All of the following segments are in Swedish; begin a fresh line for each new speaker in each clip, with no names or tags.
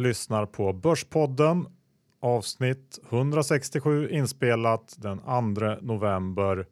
lyssnar på Börspodden avsnitt 167 inspelat den 2 november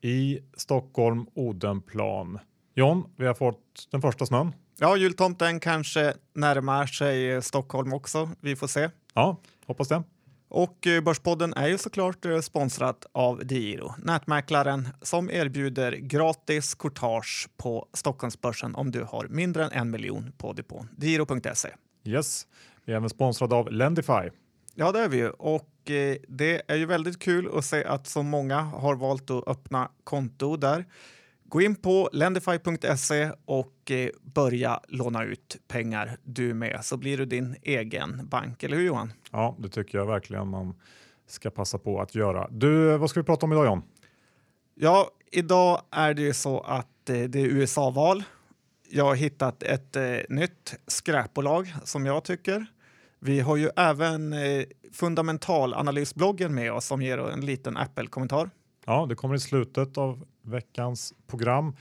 i Stockholm Odenplan. John, vi har fått den första snön.
Ja, jultomten kanske närmar sig Stockholm också. Vi får se.
Ja, hoppas det.
Och eh, Börspodden är ju såklart eh, sponsrat av Diro, nätmäklaren som erbjuder gratis courtage på Stockholmsbörsen om du har mindre än en miljon på depån. Diro.se.
Yes, vi är även sponsrade av Lendify.
Ja, det är vi ju. Och eh, det är ju väldigt kul att se att så många har valt att öppna konto där. Gå in på lendify.se och eh, börja låna ut pengar du med så blir du din egen bank. Eller hur Johan?
Ja, det tycker jag verkligen man ska passa på att göra. Du, vad ska vi prata om idag John?
Ja, idag är det ju så att eh, det är USA-val. Jag har hittat ett eh, nytt skräpbolag som jag tycker. Vi har ju även eh, fundamentalanalysbloggen med oss som ger en liten Apple-kommentar.
Ja, det kommer i slutet av veckans program.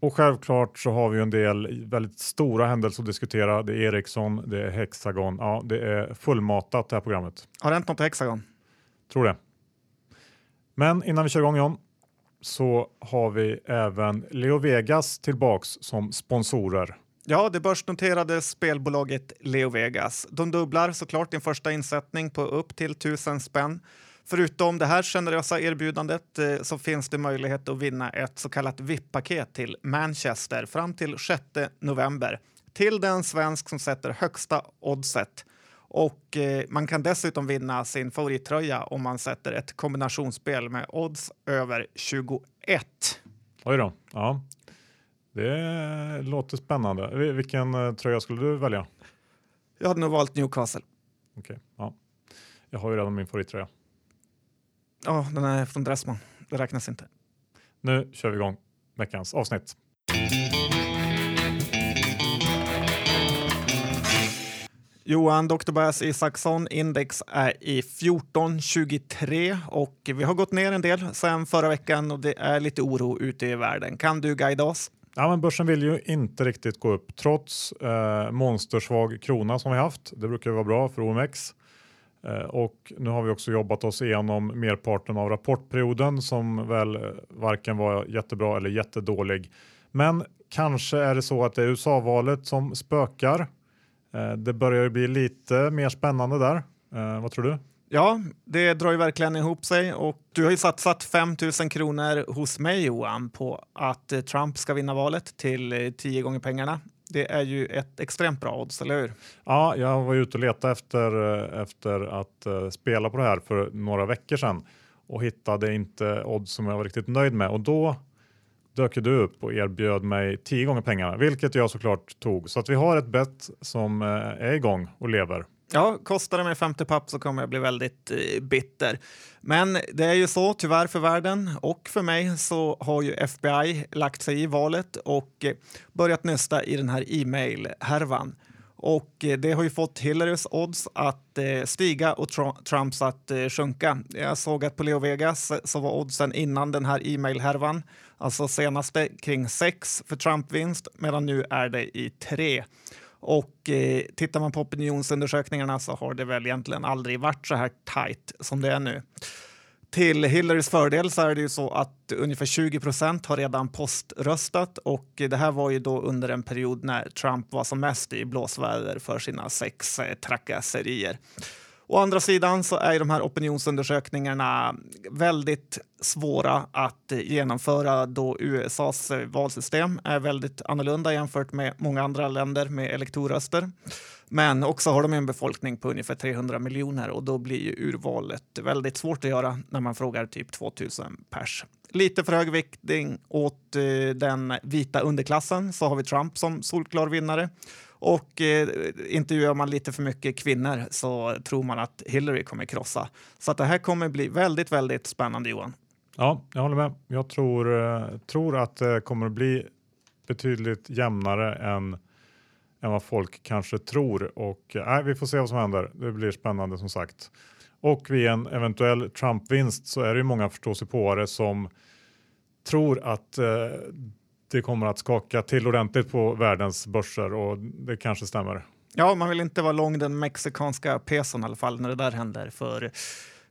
Och självklart så har vi en del väldigt stora händelser att diskutera. Det är Ericsson, det är Hexagon. Ja, det är fullmatat det här programmet.
Har det hänt något i Hexagon?
Tror det. Men innan vi kör igång John så har vi även Leo Vegas tillbaks som sponsorer.
Ja, det börsnoterade spelbolaget Leo Vegas. De dubblar såklart din första insättning på upp till 1000 spänn. Förutom det här generösa erbjudandet eh, så finns det möjlighet att vinna ett så kallat VIP-paket till Manchester fram till 6 november till den svensk som sätter högsta oddset. Och eh, man kan dessutom vinna sin favorittröja om man sätter ett kombinationsspel med odds över 21.
Oj då. Ja. Det låter spännande. Vilken eh, tröja skulle du välja?
Jag hade nog valt Newcastle.
Okej, okay. ja. Jag har ju redan min favorittröja.
Ja, den är från Dressman. Det räknas inte.
Nu kör vi igång veckans avsnitt.
Johan, Dr. Bass Isaksson, index är i 1423 och vi har gått ner en del sedan förra veckan och det är lite oro ute i världen. Kan du guida oss?
Ja, men börsen vill ju inte riktigt gå upp trots eh, monstersvag krona som vi haft. Det brukar vara bra för OMX. Eh, och nu har vi också jobbat oss igenom merparten av rapportperioden som väl eh, varken var jättebra eller jättedålig. Men kanske är det så att det är USA-valet som spökar. Eh, det börjar bli lite mer spännande där. Vad tror du?
Ja, det drar ju verkligen ihop sig och du har ju satsat 5 000 kronor hos mig Johan på att Trump ska vinna valet till 10 gånger pengarna. Det är ju ett extremt bra odds, eller hur?
Ja, jag var ute och letade efter, efter att spela på det här för några veckor sedan och hittade inte odds som jag var riktigt nöjd med och då dök du upp och erbjöd mig tio gånger pengarna, vilket jag såklart tog. Så att vi har ett bett som eh, är igång och lever.
Ja, kostar det mig 50 papp så kommer jag bli väldigt eh, bitter. Men det är ju så, tyvärr för världen och för mig så har ju FBI lagt sig i valet och eh, börjat nysta i den här e-mail-härvan. Och eh, det har ju fått Hillarys odds att eh, stiga och Trumps att eh, sjunka. Jag såg att på Leo Vegas så var oddsen innan den här e-mail-härvan, alltså senaste kring 6 för Trump-vinst, medan nu är det i 3. Och eh, tittar man på opinionsundersökningarna så har det väl egentligen aldrig varit så här tajt som det är nu. Till Hillarys fördel så är det ju så att ungefär 20 procent har redan poströstat och det här var ju då under en period när Trump var som mest i blåsväder för sina sex eh, trakasserier. Å andra sidan så är de här opinionsundersökningarna väldigt svåra att genomföra då USAs valsystem är väldigt annorlunda jämfört med många andra länder med elektorröster. Men också har de en befolkning på ungefär 300 miljoner och då blir ju urvalet väldigt svårt att göra när man frågar typ 2000 pers. Lite för hög viktning åt eh, den vita underklassen så har vi Trump som solklar vinnare och eh, intervjuar man lite för mycket kvinnor så tror man att Hillary kommer krossa. Så att det här kommer bli väldigt, väldigt spännande Johan.
Ja, jag håller med. Jag tror, eh, tror att det kommer att bli betydligt jämnare än, än vad folk kanske tror. Och eh, vi får se vad som händer. Det blir spännande som sagt. Och vid en eventuell Trump-vinst så är det ju många förståsigpåare som tror att eh, det kommer att skaka till ordentligt på världens börser och det kanske stämmer.
Ja, man vill inte vara lång den mexikanska peson i alla fall när det där händer. För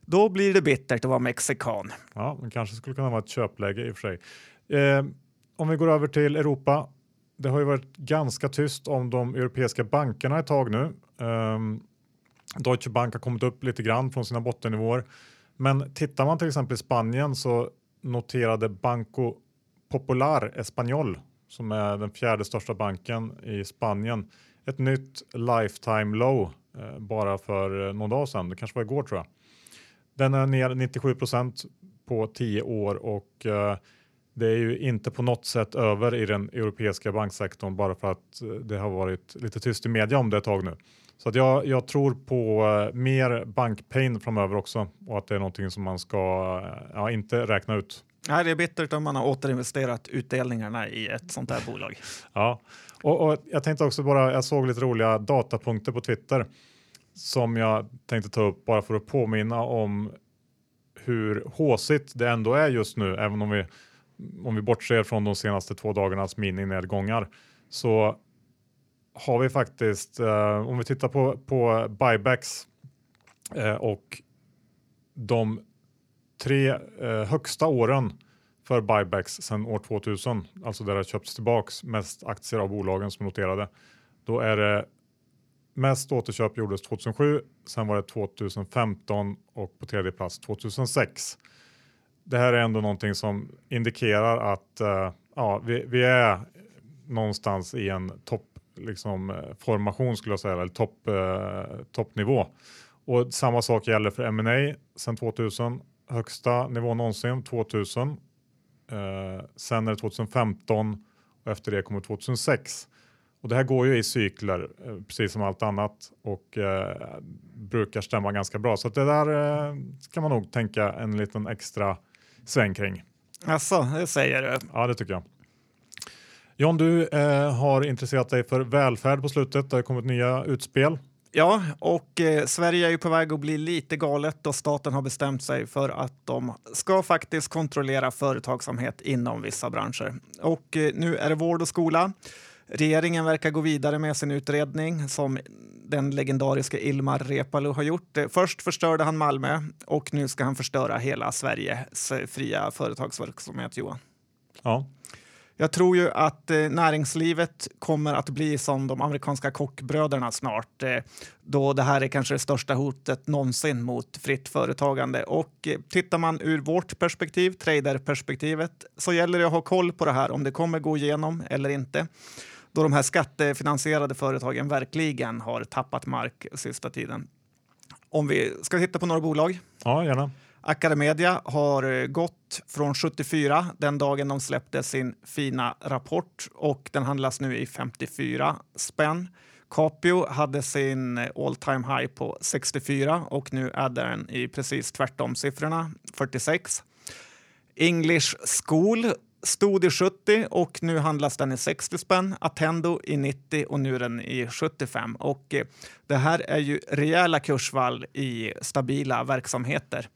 då blir det bittert att vara mexikan.
Ja, det kanske skulle kunna vara ett köpläge i och för sig. Eh, om vi går över till Europa. Det har ju varit ganska tyst om de europeiska bankerna ett tag nu. Eh, Deutsche Bank har kommit upp lite grann från sina bottennivåer. Men tittar man till exempel i Spanien så noterade Banco Popular Español som är den fjärde största banken i Spanien ett nytt lifetime low eh, bara för eh, någon dag sedan. Det kanske var igår tror jag. Den är ner 97% på 10 år och eh, det är ju inte på något sätt över i den europeiska banksektorn bara för att eh, det har varit lite tyst i media om det ett tag nu. Så att jag, jag tror på eh, mer bankpain framöver också och att det är någonting som man ska eh, ja, inte räkna ut.
Nej, det är bittert om man har återinvesterat utdelningarna i ett sånt här bolag.
Ja, och, och, jag tänkte också bara, jag såg lite roliga datapunkter på Twitter som jag tänkte ta upp bara för att påminna om hur håsigt det ändå är just nu, även om vi om vi bortser från de senaste två dagarnas mininedgångar så har vi faktiskt, eh, om vi tittar på, på buybacks eh, och de tre eh, högsta åren för buybacks sedan år 2000, alltså där det har köpts tillbaks mest aktier av bolagen som noterade. Då är det mest återköp gjordes 2007, sen var det 2015 och på tredje plats 2006. Det här är ändå någonting som indikerar att eh, ja, vi, vi, är någonstans i en topp liksom, eh, formation skulle jag säga, eller topp, eh, toppnivå. Och samma sak gäller för M&A sen 2000, högsta nivå någonsin 2000. Uh, sen är det 2015 och efter det kommer 2006. Och det här går ju i cykler, eh, precis som allt annat och eh, brukar stämma ganska bra. Så det där eh, kan man nog tänka en liten extra sväng kring.
Alltså, det säger du?
Ja, det tycker jag. John, du eh, har intresserat dig för välfärd på slutet. Det har kommit nya utspel.
Ja, och eh, Sverige är ju på väg att bli lite galet och staten har bestämt sig för att de ska faktiskt kontrollera företagsamhet inom vissa branscher. Och eh, nu är det vård och skola. Regeringen verkar gå vidare med sin utredning som den legendariska Ilmar Reepalu har gjort. Eh, först förstörde han Malmö och nu ska han förstöra hela Sveriges eh, fria företagsverksamhet, Johan.
Ja.
Jag tror ju att eh, näringslivet kommer att bli som de amerikanska kockbröderna snart, eh, då det här är kanske det största hotet någonsin mot fritt företagande. Och eh, tittar man ur vårt perspektiv, traderperspektivet, så gäller det att ha koll på det här, om det kommer gå igenom eller inte då de här skattefinansierade företagen verkligen har tappat mark sista tiden. Om vi ska titta på några bolag.
Ja, gärna.
Academedia har eh, gått från 74 den dagen de släppte sin fina rapport och den handlas nu i 54 spänn. Capio hade sin eh, all time high på 64 och nu är den i precis tvärtom siffrorna, 46. English School stod i 70 och nu handlas den i 60 spänn. Attendo i 90 och nu är den i 75. Och eh, det här är ju rejäla kursvall i stabila verksamheter.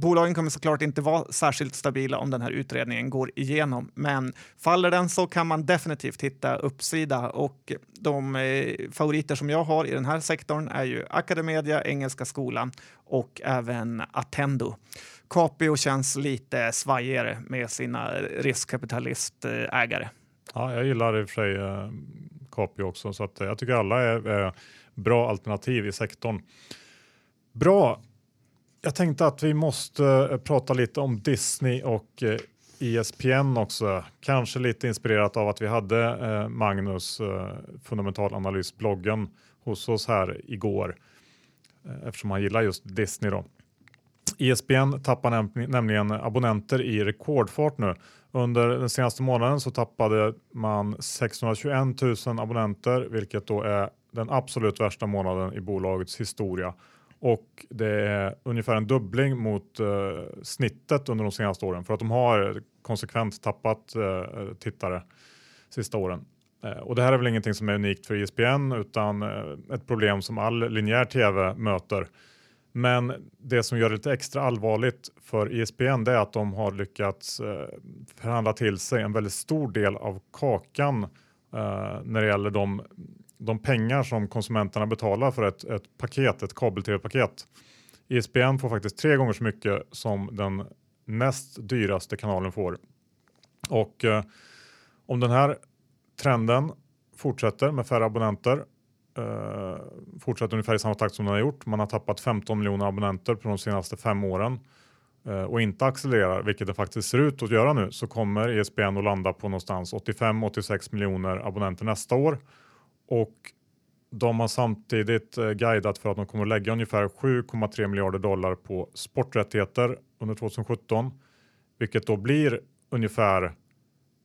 Bolagen kommer såklart inte vara särskilt stabila om den här utredningen går igenom, men faller den så kan man definitivt hitta uppsida och de eh, favoriter som jag har i den här sektorn är ju Academedia, Engelska skolan och även Attendo. Capio känns lite svajigare med sina riskkapitalistägare.
Ja, jag gillar i och för sig eh, Capio också, så att eh, jag tycker alla är, är bra alternativ i sektorn. Bra. Jag tänkte att vi måste eh, prata lite om Disney och eh, ESPN också. Kanske lite inspirerat av att vi hade eh, Magnus Magnus Analys fundamentalanalysbloggen hos oss här igår eftersom han gillar just Disney. Då. ESPN tappar nämligen abonnenter i rekordfart nu. Under den senaste månaden så tappade man 621 000 abonnenter, vilket då är den absolut värsta månaden i bolagets historia. Och det är ungefär en dubbling mot eh, snittet under de senaste åren för att de har konsekvent tappat eh, tittare sista åren. Eh, och det här är väl ingenting som är unikt för ISPN utan eh, ett problem som all linjär tv möter. Men det som gör det lite extra allvarligt för ISPN det är att de har lyckats eh, förhandla till sig en väldigt stor del av kakan eh, när det gäller de de pengar som konsumenterna betalar för ett, ett paket, ett kabel-tv-paket. ISBN får faktiskt tre gånger så mycket som den näst dyraste kanalen får. Och eh, om den här trenden fortsätter med färre abonnenter eh, fortsätter ungefär i samma takt som den har gjort. Man har tappat 15 miljoner abonnenter på de senaste fem åren eh, och inte accelererar, vilket det faktiskt ser ut att göra nu, så kommer ISBN att landa på någonstans 85-86 miljoner abonnenter nästa år. Och de har samtidigt eh, guidat för att de kommer att lägga ungefär 7,3 miljarder dollar på sporträttigheter under 2017, vilket då blir ungefär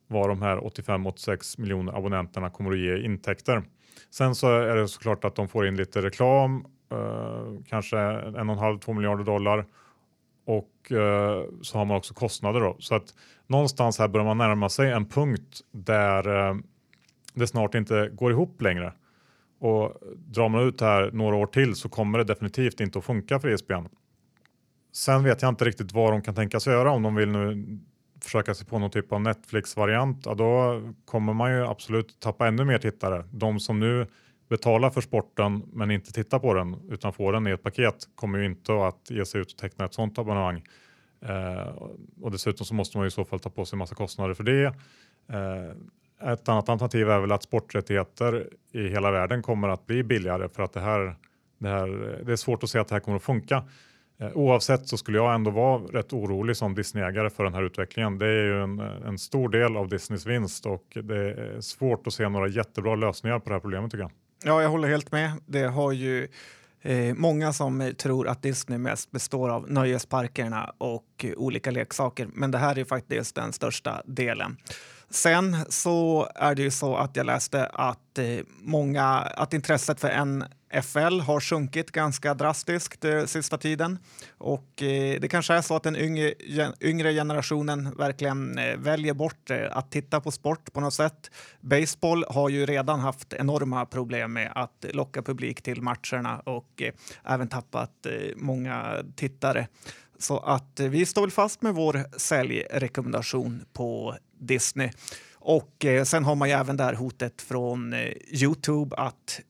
vad de här 85-86 miljoner abonnenterna kommer att ge intäkter. Sen så är det såklart att de får in lite reklam, eh, kanske en och en halv, två miljarder dollar och eh, så har man också kostnader då. Så att någonstans här börjar man närma sig en punkt där eh, det snart inte går ihop längre. Och drar man ut det här några år till så kommer det definitivt inte att funka för ESPN. Sen vet jag inte riktigt vad de kan tänkas göra om de vill nu försöka sig på någon typ av Netflix-variant, ja, då kommer man ju absolut tappa ännu mer tittare. De som nu betalar för sporten men inte tittar på den utan får den i ett paket kommer ju inte att ge sig ut och teckna ett sådant abonnemang. Eh, och dessutom så måste man ju i så fall ta på sig massa kostnader för det. Eh, ett annat alternativ är väl att sporträttigheter i hela världen kommer att bli billigare för att det här, det här det är svårt att se att det här kommer att funka. Eh, oavsett så skulle jag ändå vara rätt orolig som Disney-ägare för den här utvecklingen. Det är ju en, en stor del av Disneys vinst och det är svårt att se några jättebra lösningar på det här problemet tycker jag.
Ja, jag håller helt med. Det har ju eh, många som tror att Disney mest består av nöjesparkerna och olika leksaker, men det här är faktiskt den största delen. Sen så är det ju så att jag läste att eh, många, att intresset för NFL har sjunkit ganska drastiskt eh, sista tiden. Och eh, det kanske är så att den yngre, yngre generationen verkligen eh, väljer bort att titta på sport på något sätt. Baseball har ju redan haft enorma problem med att locka publik till matcherna och även tappat många tittare. Så att vi står väl fast med vår säljrekommendation på Disney. Och eh, sen har man ju även där hotet från eh, Youtube att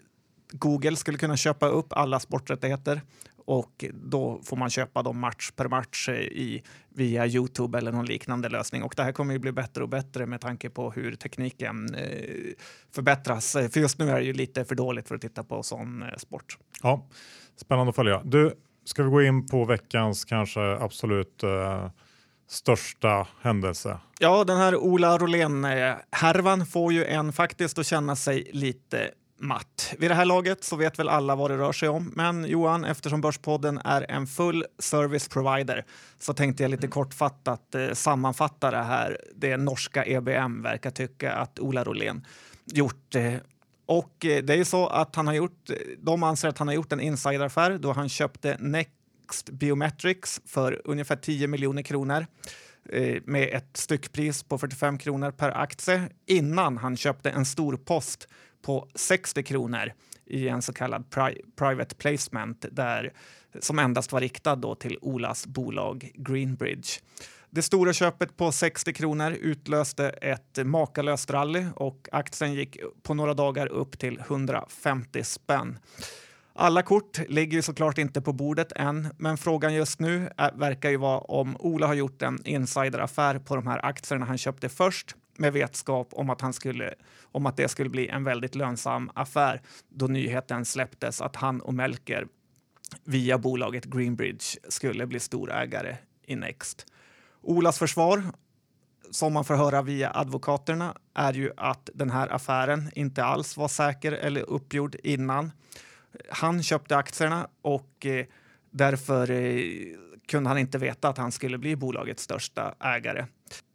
Google skulle kunna köpa upp alla sporträttigheter och då får man köpa dem match per match eh, i, via Youtube eller någon liknande lösning. Och det här kommer ju bli bättre och bättre med tanke på hur tekniken eh, förbättras. Eh, för just nu är det ju lite för dåligt för att titta på sån eh, sport.
Ja, spännande att följa. Du, ska vi gå in på veckans kanske absolut eh största händelse?
Ja, den här Ola Rolén-härvan får ju en faktiskt att känna sig lite matt. Vid det här laget så vet väl alla vad det rör sig om. Men Johan, eftersom Börspodden är en full service provider så tänkte jag lite kortfattat eh, sammanfatta det här. Det norska EBM verkar tycka att Ola Rolén gjort eh, och eh, det är ju så att han har gjort, eh, de anser att han har gjort en insideraffär då han köpte Next Mixed Biometrics för ungefär 10 miljoner kronor eh, med ett styckpris på 45 kronor per aktie innan han köpte en stor post på 60 kronor i en så kallad pri private placement där, som endast var riktad då till Olas bolag Greenbridge. Det stora köpet på 60 kronor utlöste ett makalöst rally och aktien gick på några dagar upp till 150 spänn. Alla kort ligger ju såklart inte på bordet än, men frågan just nu är, verkar ju vara om Ola har gjort en insideraffär på de här aktierna han köpte först med vetskap om att, han skulle, om att det skulle bli en väldigt lönsam affär då nyheten släpptes att han och Melker via bolaget Greenbridge skulle bli storägare i Next. Olas försvar, som man får höra via advokaterna, är ju att den här affären inte alls var säker eller uppgjord innan. Han köpte aktierna och eh, därför eh, kunde han inte veta att han skulle bli bolagets största ägare.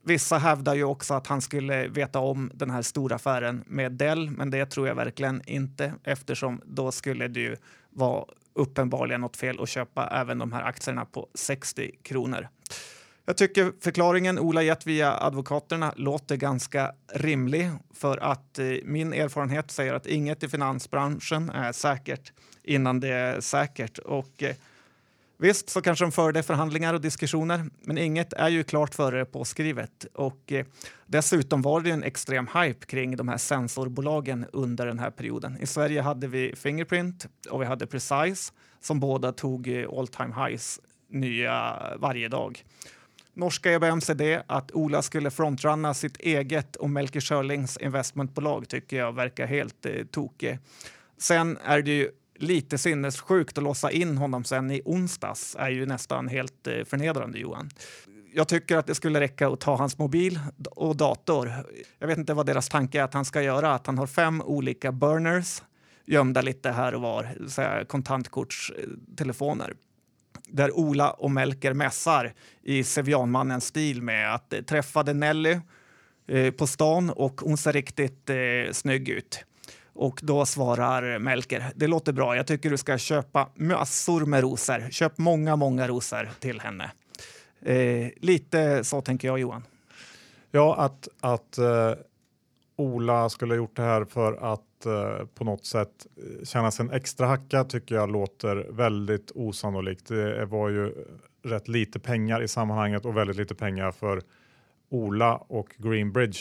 Vissa hävdar ju också att han skulle veta om den här stora affären med Dell, men det tror jag verkligen inte eftersom då skulle det ju vara uppenbarligen något fel att köpa även de här aktierna på 60 kronor. Jag tycker förklaringen Ola gett via advokaterna låter ganska rimlig för att eh, min erfarenhet säger att inget i finansbranschen är säkert innan det är säkert. Och eh, Visst så kanske de förde förhandlingar och diskussioner, men inget är ju klart före påskrivet. Och eh, dessutom var det en extrem hype kring de här sensorbolagen under den här perioden. I Sverige hade vi Fingerprint och vi hade Precise som båda tog eh, all time highs nya varje dag. Norska EBMCD att Ola skulle frontrunna sitt eget och Melker Schörlings investmentbolag tycker jag verkar helt eh, tokig. Sen är det ju lite sinnessjukt att låsa in honom sen i onsdags är ju nästan helt eh, förnedrande Johan. Jag tycker att det skulle räcka att ta hans mobil och dator. Jag vet inte vad deras tanke är att han ska göra, att han har fem olika burners gömda lite här och var, kontantkortstelefoner eh, där Ola och Melker mässar i Sevianmannens stil med att eh, träffade Nelly eh, på stan och hon ser riktigt eh, snygg ut. Och då svarar Melker, det låter bra, jag tycker du ska köpa massor med rosor. Köp många, många rosor till henne. Eh, lite så tänker jag Johan.
Ja, att, att eh, Ola skulle ha gjort det här för att eh, på något sätt eh, känna sig en extra hacka tycker jag låter väldigt osannolikt. Det var ju rätt lite pengar i sammanhanget och väldigt lite pengar för Ola och Greenbridge.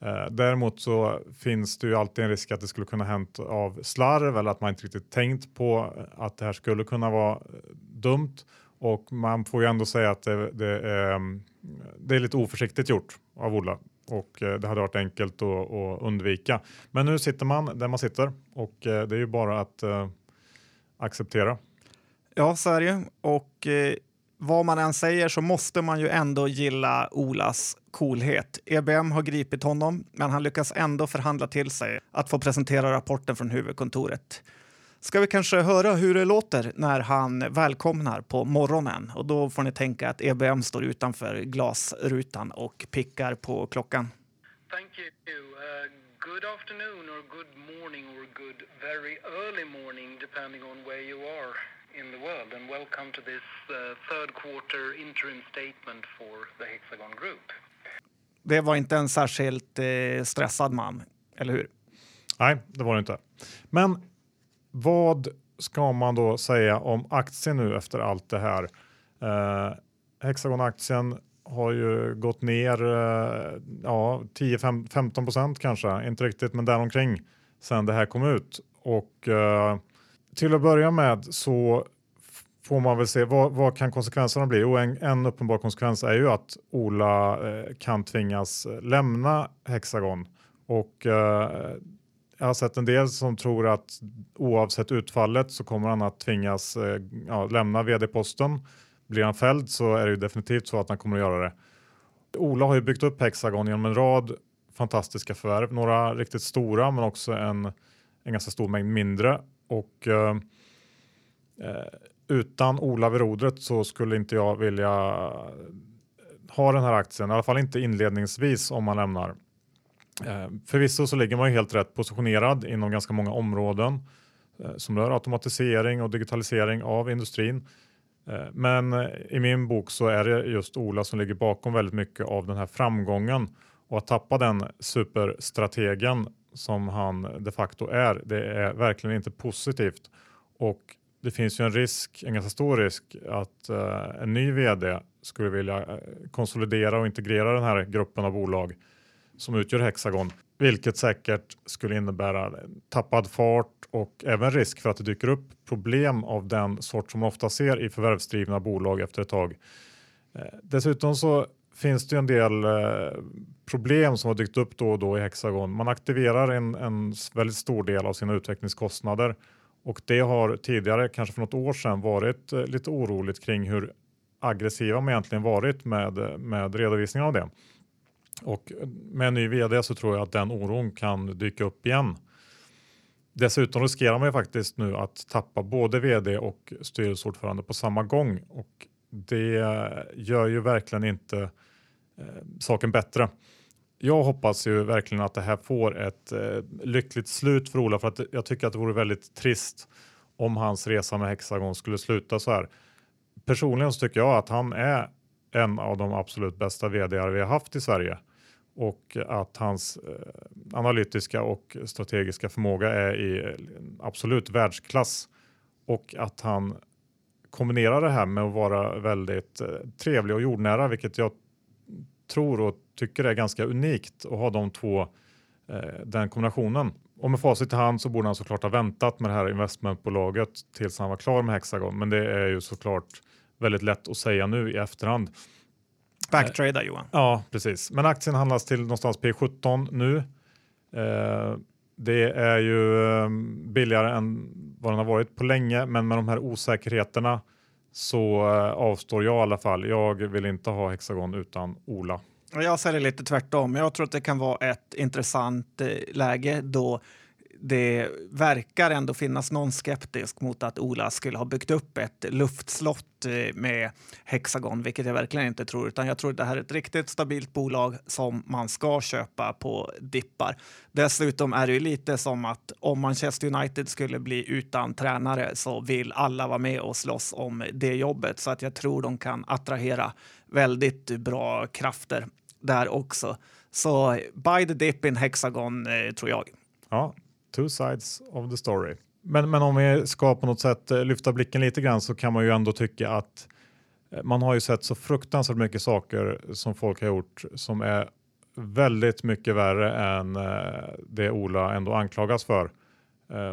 Eh, däremot så finns det ju alltid en risk att det skulle kunna hänt av slarv eller att man inte riktigt tänkt på eh, att det här skulle kunna vara eh, dumt. Och man får ju ändå säga att det, det, är, mm, det är lite oförsiktigt gjort av Ola och eh, det hade varit enkelt att, att, undvika. Men nu sitter man där man sitter och eh, det är ju bara att eh, acceptera.
Ja, så är det Och vad man än säger så måste man ju ändå gilla Olas coolhet. EBM har gripit honom, men han lyckas ändå förhandla till sig att få presentera rapporten från huvudkontoret. Ska vi kanske höra hur det låter när han välkomnar på morgonen? Och då får ni tänka att EBM står utanför glasrutan och pickar på klockan.
Thank you. Uh, good afternoon or good morning or good very early morning depending on where you are in the world and welcome to this uh, third quarter interim statement for the Hexagon Group.
Det var inte en särskilt eh, stressad man, eller hur?
Nej, det var det inte. Men vad ska man då säga om aktien nu efter allt det här? Eh, Hexagon-aktien har ju gått ner eh, ja, 10-15 procent kanske, inte riktigt, men däromkring sen det här kom ut. Och eh, till att börja med så får man väl se vad, vad kan konsekvenserna bli? Och en, en, uppenbar konsekvens är ju att Ola eh, kan tvingas lämna Hexagon och eh, jag har sett en del som tror att oavsett utfallet så kommer han att tvingas eh, ja, lämna vd-posten. Blir han fälld så är det ju definitivt så att han kommer att göra det. Ola har ju byggt upp Hexagon genom en rad fantastiska förvärv, några riktigt stora men också en, en ganska stor mängd mindre och eh, eh utan Ola vid rodret så skulle inte jag vilja ha den här aktien, i alla fall inte inledningsvis om man lämnar. Eh, förvisso så ligger man ju helt rätt positionerad inom ganska många områden eh, som rör automatisering och digitalisering av industrin. Eh, men i min bok så är det just Ola som ligger bakom väldigt mycket av den här framgången och att tappa den superstrategen som han de facto är. Det är verkligen inte positivt och det finns ju en risk, en ganska stor risk att en ny vd skulle vilja konsolidera och integrera den här gruppen av bolag som utgör Hexagon, vilket säkert skulle innebära tappad fart och även risk för att det dyker upp problem av den sort som man ofta ser i förvärvsdrivna bolag efter ett tag. Eh, dessutom så finns det en del eh, problem som har dykt upp då och då i Hexagon. Man aktiverar en, en väldigt stor del av sina utvecklingskostnader och det har tidigare, kanske för något år sedan, varit eh, lite oroligt kring hur aggressiva man egentligen varit med, med redovisningen av det. Och med en ny vd så tror jag att den oron kan dyka upp igen. Dessutom riskerar man ju faktiskt nu att tappa både vd och styrelseordförande på samma gång och det gör ju verkligen inte eh, saken bättre jag hoppas ju verkligen att det här får ett eh, lyckligt slut för Ola för att jag tycker att det vore väldigt trist om hans resa med Hexagon skulle sluta så här. Personligen så tycker jag att han är en av de absolut bästa vd vi har haft i Sverige och att hans eh, analytiska och strategiska förmåga är i absolut världsklass och att han kombinerar det här med att vara väldigt eh, trevlig och jordnära, vilket jag tror och tycker är ganska unikt att ha de två, eh, den kombinationen. Och med facit i hand så borde han såklart ha väntat med det här investmentbolaget tills han var klar med Hexagon. Men det är ju såklart väldigt lätt att säga nu i efterhand.
Backtrada Johan.
Ja, precis. Men aktien handlas till någonstans P17 nu. Eh, det är ju eh, billigare än vad den har varit på länge, men med de här osäkerheterna så eh, avstår jag i alla fall. Jag vill inte ha Hexagon utan Ola.
Jag säger lite tvärtom. Jag tror att det kan vara ett intressant eh, läge då det verkar ändå finnas någon skeptisk mot att Ola skulle ha byggt upp ett luftslott eh, med Hexagon, vilket jag verkligen inte tror. Utan jag tror att det här är ett riktigt stabilt bolag som man ska köpa på dippar. Dessutom är det ju lite som att om Manchester United skulle bli utan tränare så vill alla vara med och slåss om det jobbet. Så att jag tror de kan attrahera väldigt bra krafter där också. Så buy the dip in Hexagon eh, tror jag.
Ja, two sides of the story. Men, men om vi ska på något sätt eh, lyfta blicken lite grann så kan man ju ändå tycka att eh, man har ju sett så fruktansvärt mycket saker som folk har gjort som är väldigt mycket värre än eh, det Ola ändå anklagas för.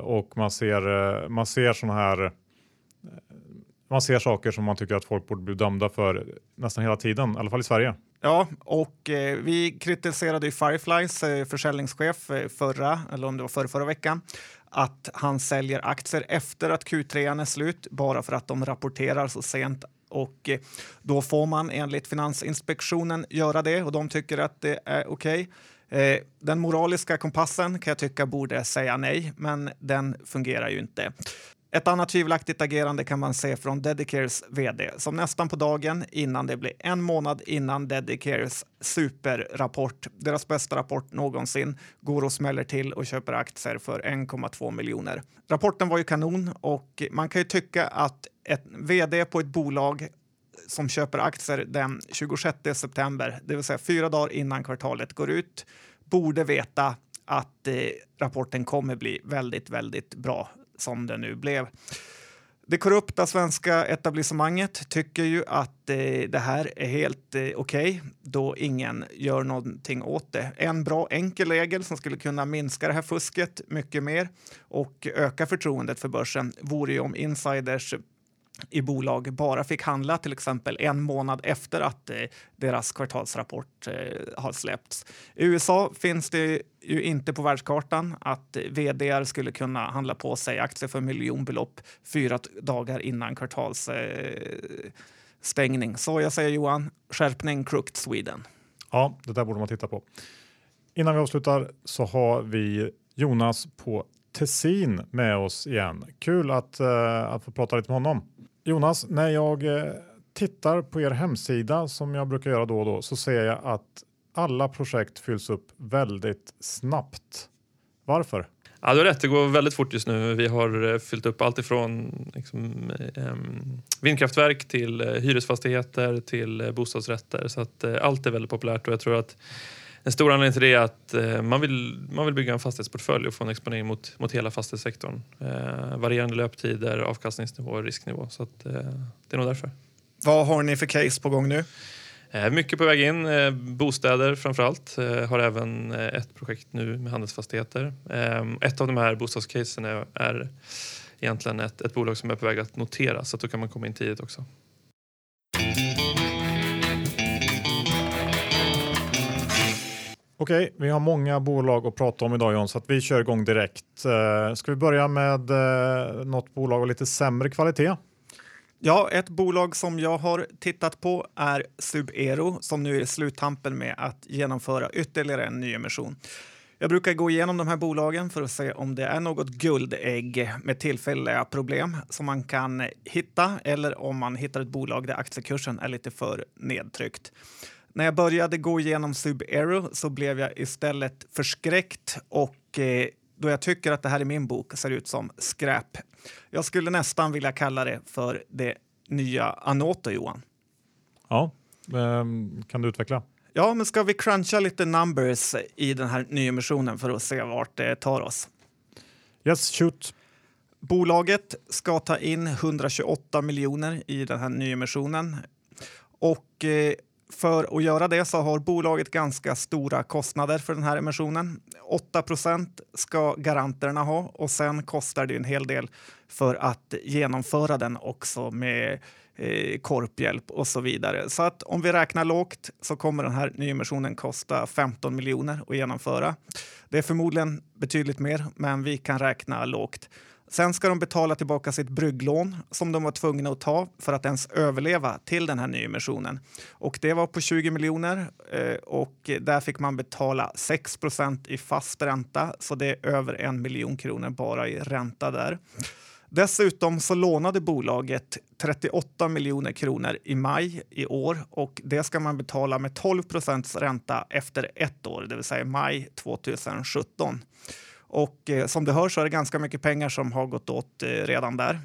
Och man ser, man ser sådana här man ser saker som man tycker att folk borde bli dömda för nästan hela tiden, i alla fall i Sverige.
Ja, och eh, vi kritiserade ju Fireflies eh, försäljningschef eh, förra, eller om det var förra, förra veckan, att han säljer aktier efter att Q3 är slut bara för att de rapporterar så sent och eh, då får man enligt Finansinspektionen göra det och de tycker att det är okej. Okay. Eh, den moraliska kompassen kan jag tycka borde säga nej, men den fungerar ju inte. Ett annat tvivelaktigt agerande kan man se från Dedicares vd som nästan på dagen innan det blir en månad innan Dedicares superrapport, deras bästa rapport någonsin, går och smäller till och köper aktier för 1,2 miljoner. Rapporten var ju kanon och man kan ju tycka att ett vd på ett bolag som köper aktier den 26 september, det vill säga fyra dagar innan kvartalet går ut, borde veta att eh, rapporten kommer bli väldigt, väldigt bra som det nu blev. Det korrupta svenska etablissemanget tycker ju att eh, det här är helt eh, okej okay, då ingen gör någonting åt det. En bra enkel regel som skulle kunna minska det här fusket mycket mer och öka förtroendet för börsen vore ju om insiders i bolag bara fick handla till exempel en månad efter att eh, deras kvartalsrapport eh, har släppts. I USA finns det ju inte på världskartan att vd skulle kunna handla på sig aktier för miljonbelopp fyra dagar innan kvartalsstängning. Eh, Så jag säger Johan, skärpning Crooked Sweden.
Ja, det där borde man titta på. Innan vi avslutar så har vi Jonas på Tessin med oss igen. Kul att, eh, att få prata lite med honom. Jonas, när jag eh, tittar på er hemsida som jag brukar göra då och då så ser jag att alla projekt fylls upp väldigt snabbt. Varför?
Ja, du har rätt, det går väldigt fort just nu. Vi har eh, fyllt upp allt ifrån liksom, eh, vindkraftverk till eh, hyresfastigheter till bostadsrätter. Så att eh, allt är väldigt populärt och jag tror att en stor anledning till det är att eh, man, vill, man vill bygga en fastighetsportfölj och få en exponering mot, mot hela fastighetssektorn. Eh, varierande löptider, avkastningsnivå och risknivå. Så att, det är nog därför.
Vad har ni för case på gång nu?
Eh, mycket på väg in. Eh, bostäder framför allt. Eh, har även ett projekt nu med handelsfastigheter. Ett av de här bostadscasen är, är egentligen ett, ett bolag som är på väg att noteras så att då kan man komma in tidigt också.
Okej, vi har många bolag att prata om idag John, så att vi kör igång direkt. Eh, ska vi börja med eh, något bolag av lite sämre kvalitet?
Ja, ett bolag som jag har tittat på är Subero som nu är i sluttampen med att genomföra ytterligare en nyemission. Jag brukar gå igenom de här bolagen för att se om det är något guldägg med tillfälliga problem som man kan hitta eller om man hittar ett bolag där aktiekursen är lite för nedtryckt. När jag började gå igenom Subero så blev jag istället förskräckt och eh, då jag tycker att det här i min bok ser ut som skräp. Jag skulle nästan vilja kalla det för det nya Anoto, Johan.
Ja, um, kan du utveckla?
Ja, men ska vi cruncha lite numbers i den här nyemissionen för att se vart det tar oss?
Yes, shoot.
Bolaget ska ta in 128 miljoner i den här nyemissionen och eh, för att göra det så har bolaget ganska stora kostnader för den här emissionen. 8% ska garanterna ha och sen kostar det en hel del för att genomföra den också med eh, korphjälp och så vidare. Så att om vi räknar lågt så kommer den här nyemissionen kosta 15 miljoner att genomföra. Det är förmodligen betydligt mer, men vi kan räkna lågt. Sen ska de betala tillbaka sitt brygglån som de var tvungna att ta för att ens överleva till den här nyemissionen. Och det var på 20 miljoner eh, och där fick man betala 6% i fast ränta, så det är över en miljon kronor bara i ränta där. Dessutom så lånade bolaget 38 miljoner kronor i maj i år och det ska man betala med 12 ränta efter ett år, det vill säga maj 2017. Och eh, som du hör så är det ganska mycket pengar som har gått åt eh, redan där.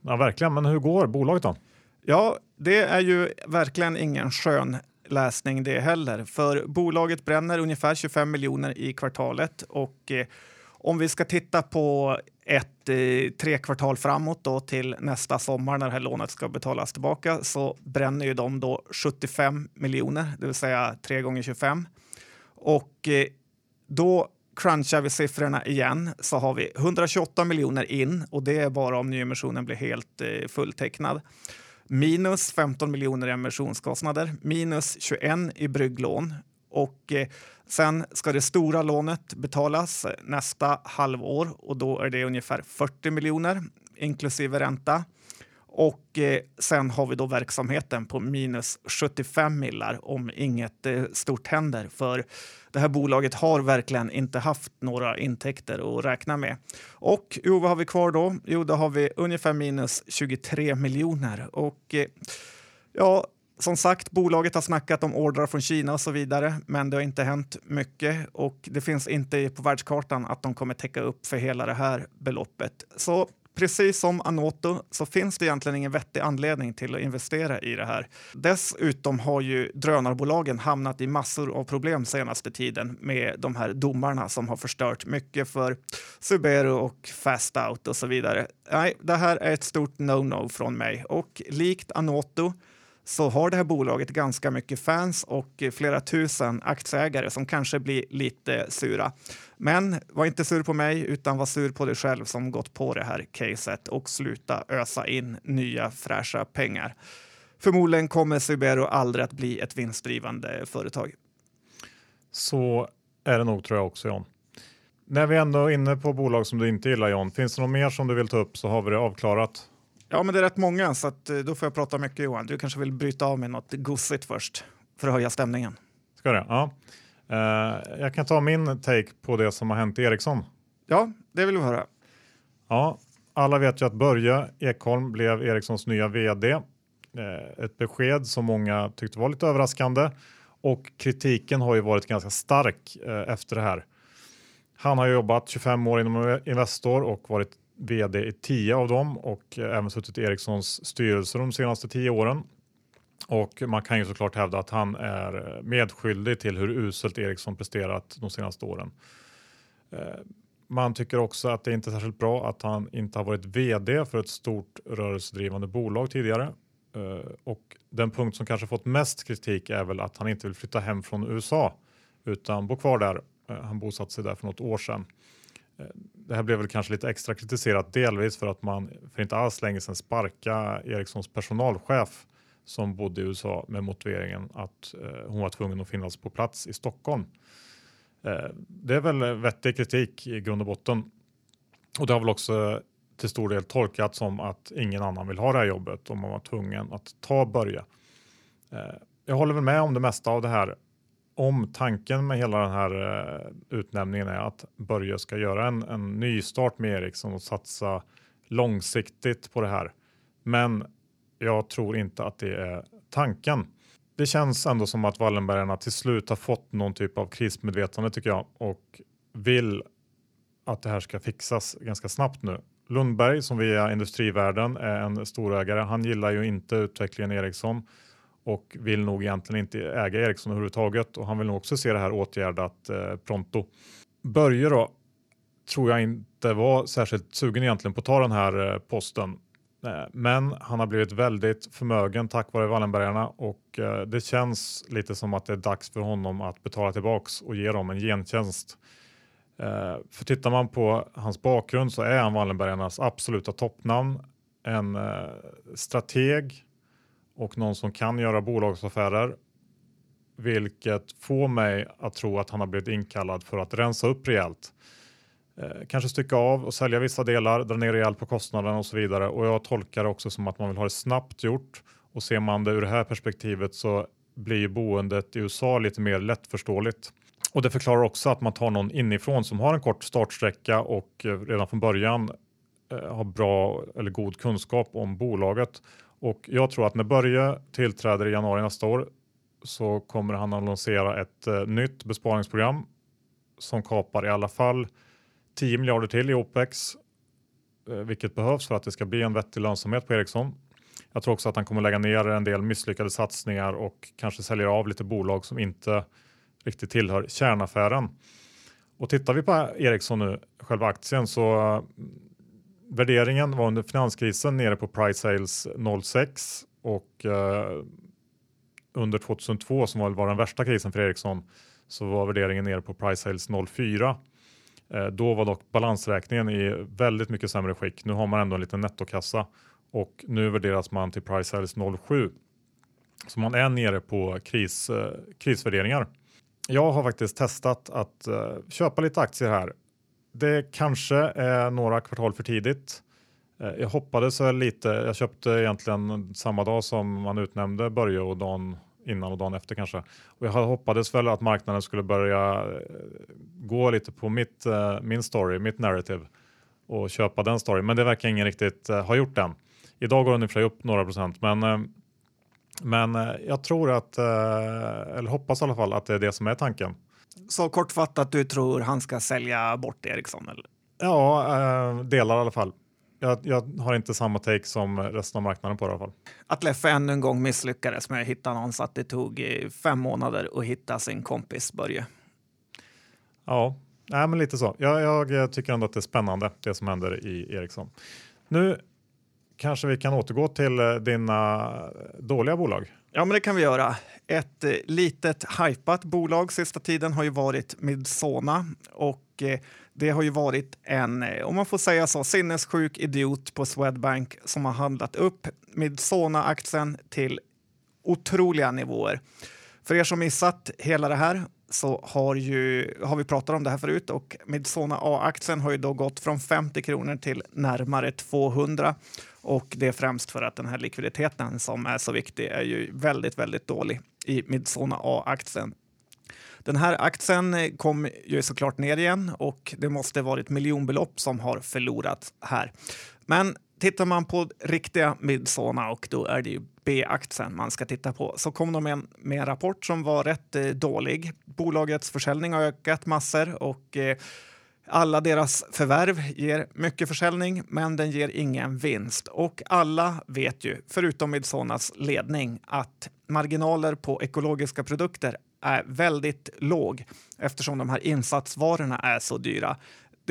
Ja, verkligen. Men hur går bolaget då?
Ja, det är ju verkligen ingen skön läsning det heller. För bolaget bränner ungefär 25 miljoner i kvartalet och eh, om vi ska titta på ett eh, tre kvartal framåt då till nästa sommar när det här lånet ska betalas tillbaka så bränner ju de då 75 miljoner, det vill säga 3 gånger 25. Och eh, då crunchar vi siffrorna igen så har vi 128 miljoner in och det är bara om nyemissionen blir helt eh, fulltecknad. Minus 15 miljoner i emissionskostnader, minus 21 i brygglån och eh, sen ska det stora lånet betalas eh, nästa halvår och då är det ungefär 40 miljoner inklusive ränta. Och eh, sen har vi då verksamheten på minus 75 millar om inget eh, stort händer. För det här bolaget har verkligen inte haft några intäkter att räkna med. Och jo, vad har vi kvar då? Jo, då har vi ungefär minus 23 miljoner. Och eh, ja, som sagt, bolaget har snackat om ordrar från Kina och så vidare, men det har inte hänt mycket och det finns inte på världskartan att de kommer täcka upp för hela det här beloppet. Så precis som Anoto så finns det egentligen ingen vettig anledning till att investera i det här. Dessutom har ju drönarbolagen hamnat i massor av problem senaste tiden med de här domarna som har förstört mycket för Subaru och Fast Out och så vidare. Nej, det här är ett stort no-no från mig och likt Anoto så har det här bolaget ganska mycket fans och flera tusen aktieägare som kanske blir lite sura. Men var inte sur på mig, utan var sur på dig själv som gått på det här caset och sluta ösa in nya fräscha pengar. Förmodligen kommer Subaru aldrig att bli ett vinstdrivande företag.
Så är det nog tror jag också John. När vi ändå är inne på bolag som du inte gillar John, finns det något mer som du vill ta upp så har vi det avklarat.
Ja, men det är rätt många så att, eh, då får jag prata mycket Johan. Du kanske vill bryta av med något gossigt först för att höja stämningen.
Ska det? Ja. Uh, jag kan ta min take på det som har hänt i Ericsson.
Ja, det vill vi höra.
Ja, alla vet ju att Börje Ekholm blev Ericssons nya vd. Uh, ett besked som många tyckte var lite överraskande och kritiken har ju varit ganska stark uh, efter det här. Han har jobbat 25 år inom Investor och varit vd i tio av dem och även suttit i Ericssons styrelse de senaste tio åren. Och man kan ju såklart hävda att han är medskyldig till hur uselt Ericsson presterat de senaste åren. Eh, man tycker också att det inte är särskilt bra att han inte har varit vd för ett stort rörelsedrivande bolag tidigare. Eh, och den punkt som kanske fått mest kritik är väl att han inte vill flytta hem från USA utan bo kvar där. Eh, han bosatte sig där för något år sedan. Eh, det här blev väl kanske lite extra kritiserat delvis för att man för inte alls länge sedan sparka Ericssons personalchef som bodde i USA med motiveringen att eh, hon var tvungen att finnas på plats i Stockholm. Eh, det är väl vettig kritik i grund och botten. Och det har väl också till stor del tolkat som att ingen annan vill ha det här jobbet och man var tvungen att ta Börje. Eh, jag håller väl med om det mesta av det här. Om tanken med hela den här eh, utnämningen är att Börje ska göra en, en nystart med Ericsson och satsa långsiktigt på det här. Men jag tror inte att det är tanken. Det känns ändå som att Wallenbergarna till slut har fått någon typ av krismedvetande tycker jag och vill att det här ska fixas ganska snabbt nu. Lundberg som via Industrivärden är en storägare. Han gillar ju inte utvecklingen Ericsson och vill nog egentligen inte äga Ericsson överhuvudtaget och han vill nog också se det här åtgärdat eh, pronto. Börje då tror jag inte var särskilt sugen egentligen på att ta den här eh, posten. Eh, men han har blivit väldigt förmögen tack vare Wallenbergarna och eh, det känns lite som att det är dags för honom att betala tillbaks och ge dem en gentjänst. Eh, för tittar man på hans bakgrund så är han Wallenbergarnas absoluta toppnamn. En eh, strateg och någon som kan göra bolagsaffärer. Vilket får mig att tro att han har blivit inkallad för att rensa upp rejält. Eh, kanske stycka av och sälja vissa delar, dra ner rejält på kostnaden och så vidare. Och jag tolkar det också som att man vill ha det snabbt gjort. Och ser man det ur det här perspektivet så blir boendet i USA lite mer lättförståeligt. Och det förklarar också att man tar någon inifrån som har en kort startsträcka och eh, redan från början eh, har bra eller god kunskap om bolaget. Och jag tror att när Börje tillträder i januari nästa år så kommer han att lansera ett eh, nytt besparingsprogram som kapar i alla fall 10 miljarder till i OPEX, eh, vilket behövs för att det ska bli en vettig lönsamhet på Ericsson. Jag tror också att han kommer lägga ner en del misslyckade satsningar och kanske säljer av lite bolag som inte riktigt tillhör kärnaffären. Och tittar vi på Ericsson nu, själva aktien, så värderingen var under finanskrisen nere på price sales 06 och eh, under 2002 som var den värsta krisen för Ericsson så var värderingen nere på price sales 04 Eh, då var dock balansräkningen i väldigt mycket sämre skick. Nu har man ändå en liten nettokassa och nu värderas man till price sales 07. Så man är nere på kris, eh, krisvärderingar. Jag har faktiskt testat att eh, köpa lite aktier här. Det kanske är några kvartal för tidigt. Eh, jag hoppades lite. Jag köpte egentligen samma dag som man utnämnde Börje och dagen innan och dagen efter kanske. Och jag hoppades väl att marknaden skulle börja eh, gå lite på mitt, eh, min story, mitt narrative och köpa den storyn. Men det verkar ingen riktigt ha gjort än. Idag går den i och för sig upp några procent, men, men jag tror att, eller hoppas i alla fall att det är det som är tanken.
Så kortfattat, du tror han ska sälja bort Ericsson? Eller?
Ja, delar i alla fall jag, jag, har inte samma take som resten av marknaden på det i alla fall.
Att Leffe ännu en gång misslyckades med att hitta någon så att det tog eh, fem månader att hitta sin kompis Börje.
Ja, nej, men lite så. Jag, jag tycker ändå att det är spännande det som händer i Ericsson. Nu kanske vi kan återgå till eh, dina dåliga bolag.
Ja, men det kan vi göra. Ett eh, litet hajpat bolag sista tiden har ju varit Midsona och eh, det har ju varit en, om man får säga så, sinnessjuk idiot på Swedbank som har handlat upp Midsona-aktien till otroliga nivåer. För er som missat hela det här så har, ju, har vi pratat om det här förut och Midsona A-aktien har ju då gått från 50 kronor till närmare 200 och det är främst för att den här likviditeten som är så viktig är ju väldigt, väldigt dålig i Midsona A-aktien. Den här aktien eh, kom ju såklart ner igen och det måste varit miljonbelopp som har förlorats här. Men tittar man på riktiga Midsona och då är det ju B-aktien man ska titta på så kom de med, med en rapport som var rätt eh, dålig. Bolagets försäljning har ökat massor och eh, alla deras förvärv ger mycket försäljning, men den ger ingen vinst. Och alla vet ju, förutom Midsonas ledning, att marginaler på ekologiska produkter är väldigt låg eftersom de här insatsvarorna är så dyra.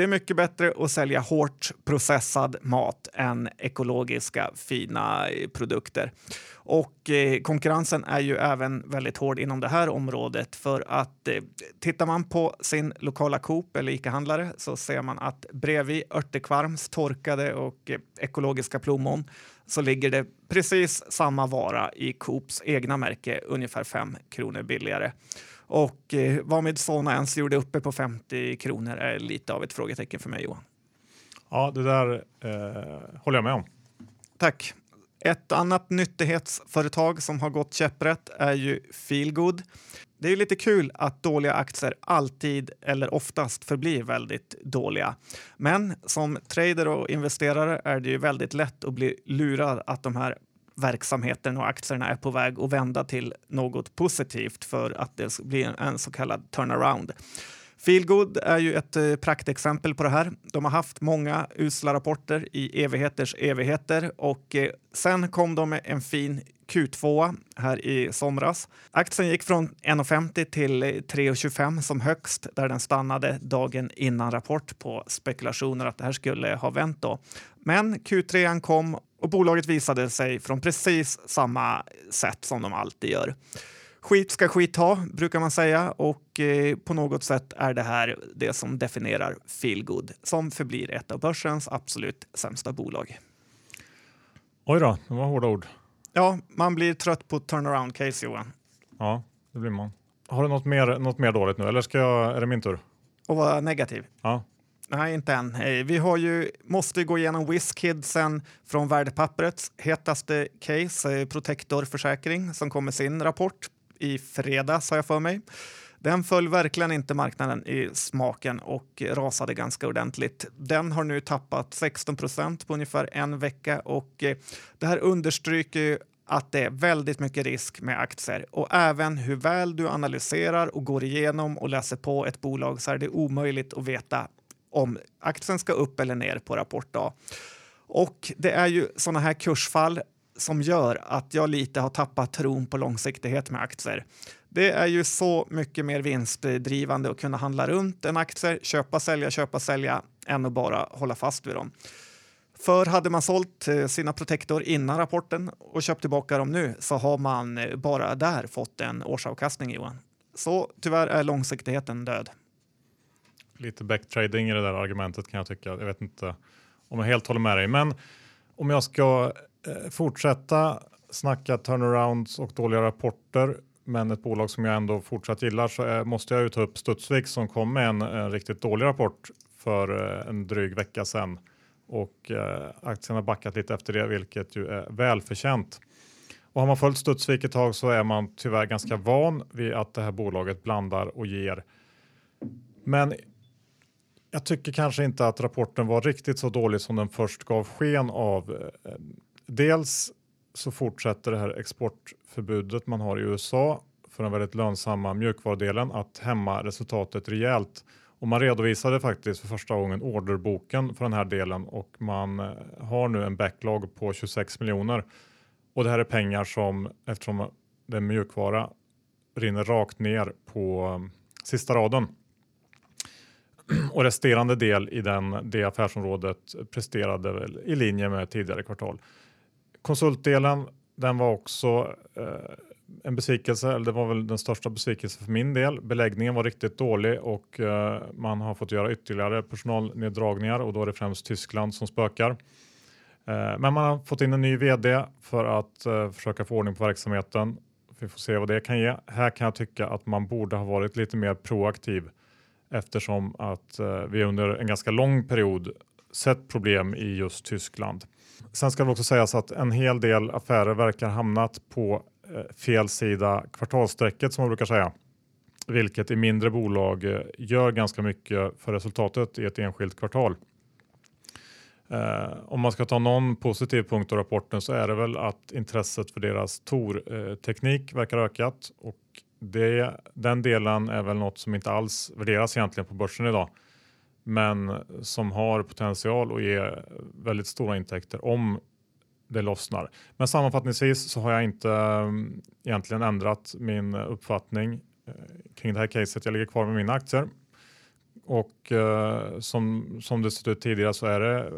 Det är mycket bättre att sälja hårt processad mat än ekologiska fina eh, produkter. Och eh, konkurrensen är ju även väldigt hård inom det här området för att eh, tittar man på sin lokala Coop eller Ica-handlare så ser man att bredvid Örtekvarms torkade och eh, ekologiska plommon så ligger det precis samma vara i Coops egna märke ungefär 5 kronor billigare. Och eh, vad Midsona ens gjorde uppe på 50 kronor är lite av ett frågetecken för mig Johan.
Ja, det där eh, håller jag med om.
Tack. Ett annat nyttighetsföretag som har gått käpprätt är ju Feelgood. Det är lite kul att dåliga aktier alltid eller oftast förblir väldigt dåliga. Men som trader och investerare är det ju väldigt lätt att bli lurad att de här verksamheten och aktierna är på väg att vända till något positivt för att det blir en så kallad turnaround. Feelgood är ju ett eh, praktexempel på det här. De har haft många usla rapporter i evigheters evigheter och eh, sen kom de med en fin Q2 här i somras. Aktien gick från 1,50 till 3,25 som högst där den stannade dagen innan rapport på spekulationer att det här skulle ha vänt. Då. Men Q3 kom och bolaget visade sig från precis samma sätt som de alltid gör. Skit ska skit ha, brukar man säga och eh, på något sätt är det här det som definierar Feelgood som förblir ett av börsens absolut sämsta bolag.
Oj då, det var hårda ord.
Ja, man blir trött på turnaround-case, Johan.
Ja, det blir man. Har du något mer, något mer dåligt nu eller ska jag, är det min tur?
Och vara negativ?
Ja.
Nej, inte än. Vi har ju, måste gå igenom WizKidsen från värdepapperets hetaste case, eh, Protector Försäkring, som kom med sin rapport i fredags har jag för mig. Den föll verkligen inte marknaden i smaken och rasade ganska ordentligt. Den har nu tappat 16 procent på ungefär en vecka och eh, det här understryker att det är väldigt mycket risk med aktier och även hur väl du analyserar och går igenom och läser på ett bolag så är det omöjligt att veta om aktien ska upp eller ner på rapportdag. Och det är ju sådana här kursfall som gör att jag lite har tappat tron på långsiktighet med aktier. Det är ju så mycket mer vinstdrivande att kunna handla runt en aktie, köpa, sälja, köpa, sälja än att bara hålla fast vid dem. För hade man sålt eh, sina protektor innan rapporten och köpt tillbaka dem nu så har man eh, bara där fått en årsavkastning, Johan. Så tyvärr är långsiktigheten död.
Lite backtrading i det där argumentet kan jag tycka. Jag vet inte om jag helt håller med dig, men om jag ska eh, fortsätta snacka turnarounds och dåliga rapporter men ett bolag som jag ändå fortsatt gillar så är, måste jag ju ta upp Studsvik som kom med en, en riktigt dålig rapport för eh, en dryg vecka sedan och eh, aktien har backat lite efter det, vilket ju är välförtjänt. Och har man följt Studsvik ett tag så är man tyvärr ganska van vid att det här bolaget blandar och ger. Men jag tycker kanske inte att rapporten var riktigt så dålig som den först gav sken av. Eh, dels så fortsätter det här exportförbudet man har i USA för den väldigt lönsamma mjukvarudelen att hämma resultatet rejält. Och man redovisade faktiskt för första gången orderboken för den här delen och man eh, har nu en backlog på 26 miljoner. Och det här är pengar som eftersom det är mjukvara rinner rakt ner på eh, sista raden. Och resterande del i den, det affärsområdet presterade väl i linje med tidigare kvartal. Konsultdelen, den var också eh, en besvikelse, eller det var väl den största besvikelsen för min del. Beläggningen var riktigt dålig och eh, man har fått göra ytterligare personalneddragningar och då är det främst Tyskland som spökar. Eh, men man har fått in en ny vd för att eh, försöka få ordning på verksamheten. Vi får se vad det kan ge. Här kan jag tycka att man borde ha varit lite mer proaktiv eftersom att eh, vi under en ganska lång period sett problem i just Tyskland. Sen ska det också sägas att en hel del affärer verkar hamnat på eh, fel sida kvartalsstrecket som man brukar säga. Vilket i mindre bolag eh, gör ganska mycket för resultatet i ett enskilt kvartal. Eh, om man ska ta någon positiv punkt av rapporten så är det väl att intresset för deras Tor-teknik eh, verkar ökat och det, den delen är väl något som inte alls värderas egentligen på börsen idag men som har potential att ge väldigt stora intäkter om det lossnar. Men sammanfattningsvis så har jag inte mm, egentligen ändrat min uppfattning eh, kring det här caset. Jag ligger kvar med mina aktier och eh, som, som det ser ut tidigare så är det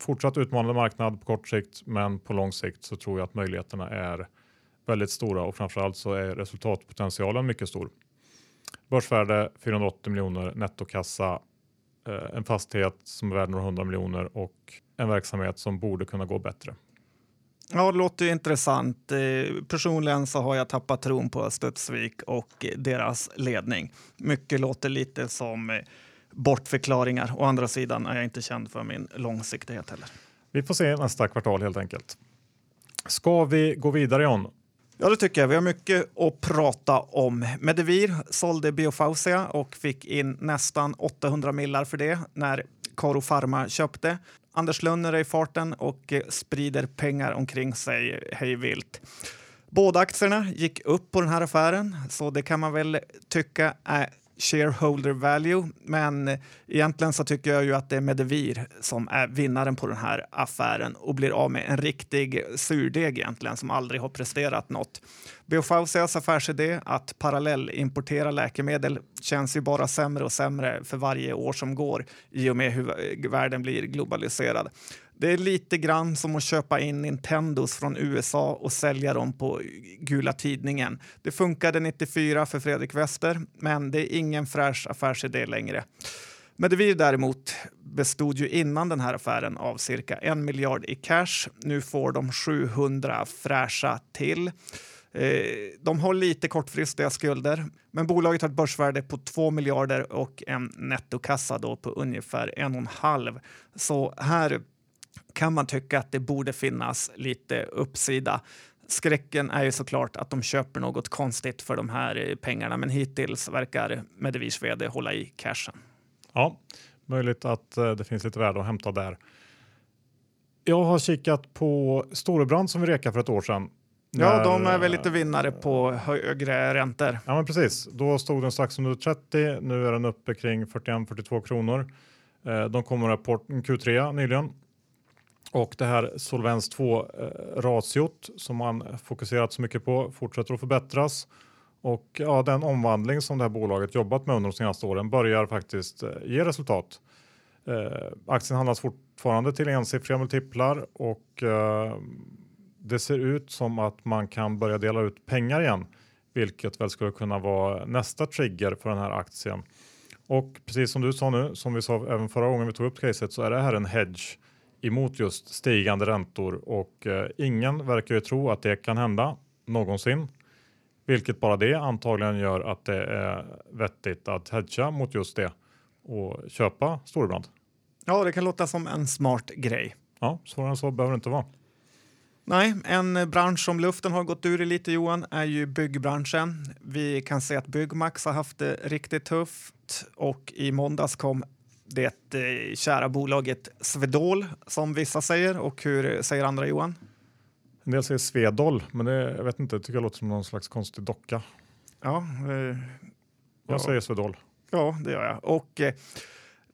fortsatt utmanande marknad på kort sikt, men på lång sikt så tror jag att möjligheterna är väldigt stora och framförallt så är resultatpotentialen mycket stor. Börsvärde 480 miljoner, nettokassa en fastighet som är värd några hundra miljoner och en verksamhet som borde kunna gå bättre.
Ja, det låter ju intressant. Eh, personligen så har jag tappat tron på Studsvik och deras ledning. Mycket låter lite som eh, bortförklaringar. Å andra sidan är jag inte känd för min långsiktighet heller.
Vi får se nästa kvartal helt enkelt. Ska vi gå vidare John?
Ja, det tycker jag. Vi har mycket att prata om. Medivir sålde Biofausia och fick in nästan 800 millar för det när Karo Pharma köpte. Anders Lönner är i farten och sprider pengar omkring sig hej vilt. Båda aktierna gick upp på den här affären, så det kan man väl tycka är shareholder value. Men egentligen så tycker jag ju att det är Medivir som är vinnaren på den här affären och blir av med en riktig surdeg egentligen som aldrig har presterat något. Biofausias affärsidé att parallellimportera läkemedel känns ju bara sämre och sämre för varje år som går i och med hur världen blir globaliserad. Det är lite grann som att köpa in Nintendos från USA och sälja dem på gula tidningen. Det funkade 94 för Fredrik Wester, men det är ingen fräsch affärsidé längre. Medivir däremot bestod ju innan den här affären av cirka en miljard i cash. Nu får de 700 fräscha till. Eh, de har lite kortfristiga skulder, men bolaget har ett börsvärde på 2 miljarder och en nettokassa då på ungefär en och en halv. Så här kan man tycka att det borde finnas lite uppsida. Skräcken är ju såklart att de köper något konstigt för de här pengarna, men hittills verkar Medivirs vd hålla i cashen.
Ja, möjligt att eh, det finns lite värde att hämta där. Jag har kikat på Storebrand som vi rekade för ett år sedan.
Ja, de är väl lite vinnare på högre räntor.
Ja, men precis. Då stod den strax under 30. Nu är den uppe kring 41-42 kronor. Eh, de kom med rapport Q3 nyligen och det här Solvens 2-ratiot eh, som man fokuserat så mycket på fortsätter att förbättras. Och ja, den omvandling som det här bolaget jobbat med under de senaste åren börjar faktiskt eh, ge resultat. Eh, aktien handlas fortfarande till ensiffriga multiplar och eh, det ser ut som att man kan börja dela ut pengar igen, vilket väl skulle kunna vara nästa trigger för den här aktien. Och precis som du sa nu, som vi sa även förra gången vi tog upp caset, så är det här en hedge emot just stigande räntor och eh, ingen verkar ju tro att det kan hända någonsin. Vilket bara det antagligen gör att det är vettigt att hedga mot just det och köpa Storebrand.
Ja, det kan låta som en smart grej.
Ja, svårare än så behöver det inte vara.
Nej, en bransch som luften har gått ur i lite Johan är ju byggbranschen. Vi kan se att Byggmax har haft det riktigt tufft och i måndags kom det eh, kära bolaget Svedol som vissa säger och hur säger andra Johan?
En del säger Svedol, men det, jag vet inte, det tycker jag låter som någon slags konstig docka.
Ja, eh,
jag
ja.
säger Svedol.
Ja, det gör jag. Och eh,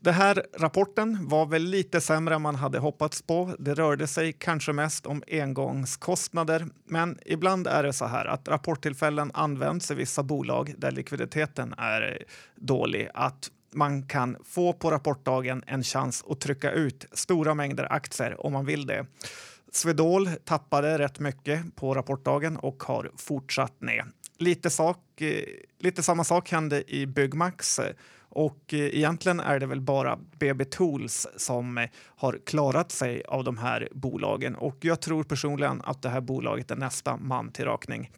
den här rapporten var väl lite sämre än man hade hoppats på. Det rörde sig kanske mest om engångskostnader, men ibland är det så här att rapporttillfällen används i vissa bolag där likviditeten är dålig. Att man kan få på rapportdagen en chans att trycka ut stora mängder aktier om man vill det. Swedol tappade rätt mycket på rapportdagen och har fortsatt ner. Lite, sak, eh, lite samma sak hände i Byggmax eh, och eh, egentligen är det väl bara BB Tools som har klarat sig av de här bolagen och jag tror personligen att det här bolaget är nästa man till rakning.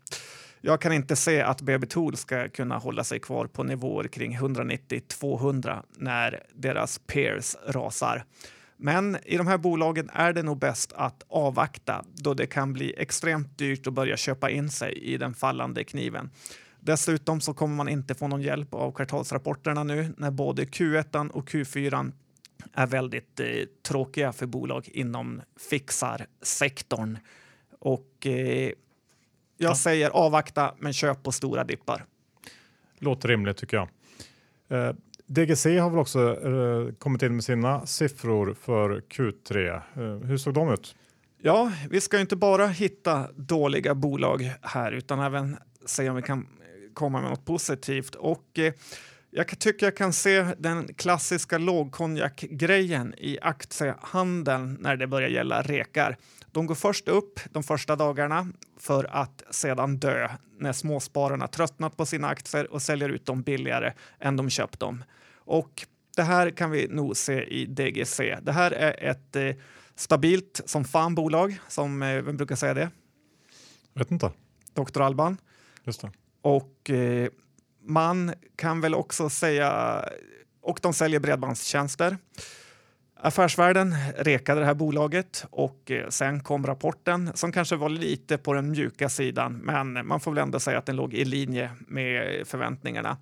Jag kan inte se att BB Tool ska kunna hålla sig kvar på nivåer kring 190-200 när deras peers rasar. Men i de här bolagen är det nog bäst att avvakta då det kan bli extremt dyrt att börja köpa in sig i den fallande kniven. Dessutom så kommer man inte få någon hjälp av kvartalsrapporterna nu när både Q1 och Q4 är väldigt eh, tråkiga för bolag inom fixarsektorn. Och eh, jag ja. säger avvakta, men köp på stora dippar.
Låter rimligt tycker jag. Eh, DGC har väl också eh, kommit in med sina siffror för Q3. Eh, hur såg de ut?
Ja, vi ska inte bara hitta dåliga bolag här utan även se om vi kan komma med något positivt. Och eh, jag tycker jag kan se den klassiska lågkonjakgrejen i aktiehandeln när det börjar gälla rekar. De går först upp de första dagarna för att sedan dö när småspararna tröttnat på sina aktier och säljer ut dem billigare än de köpt dem. Och det här kan vi nog se i DGC. Det här är ett eh, stabilt som fan bolag, som eh, vem brukar säga det?
Vet inte.
Dr. Alban.
Just det.
Och eh, man kan väl också säga, och de säljer bredbandstjänster. Affärsvärlden rekade det här bolaget och eh, sen kom rapporten som kanske var lite på den mjuka sidan, men man får väl ändå säga att den låg i linje med förväntningarna.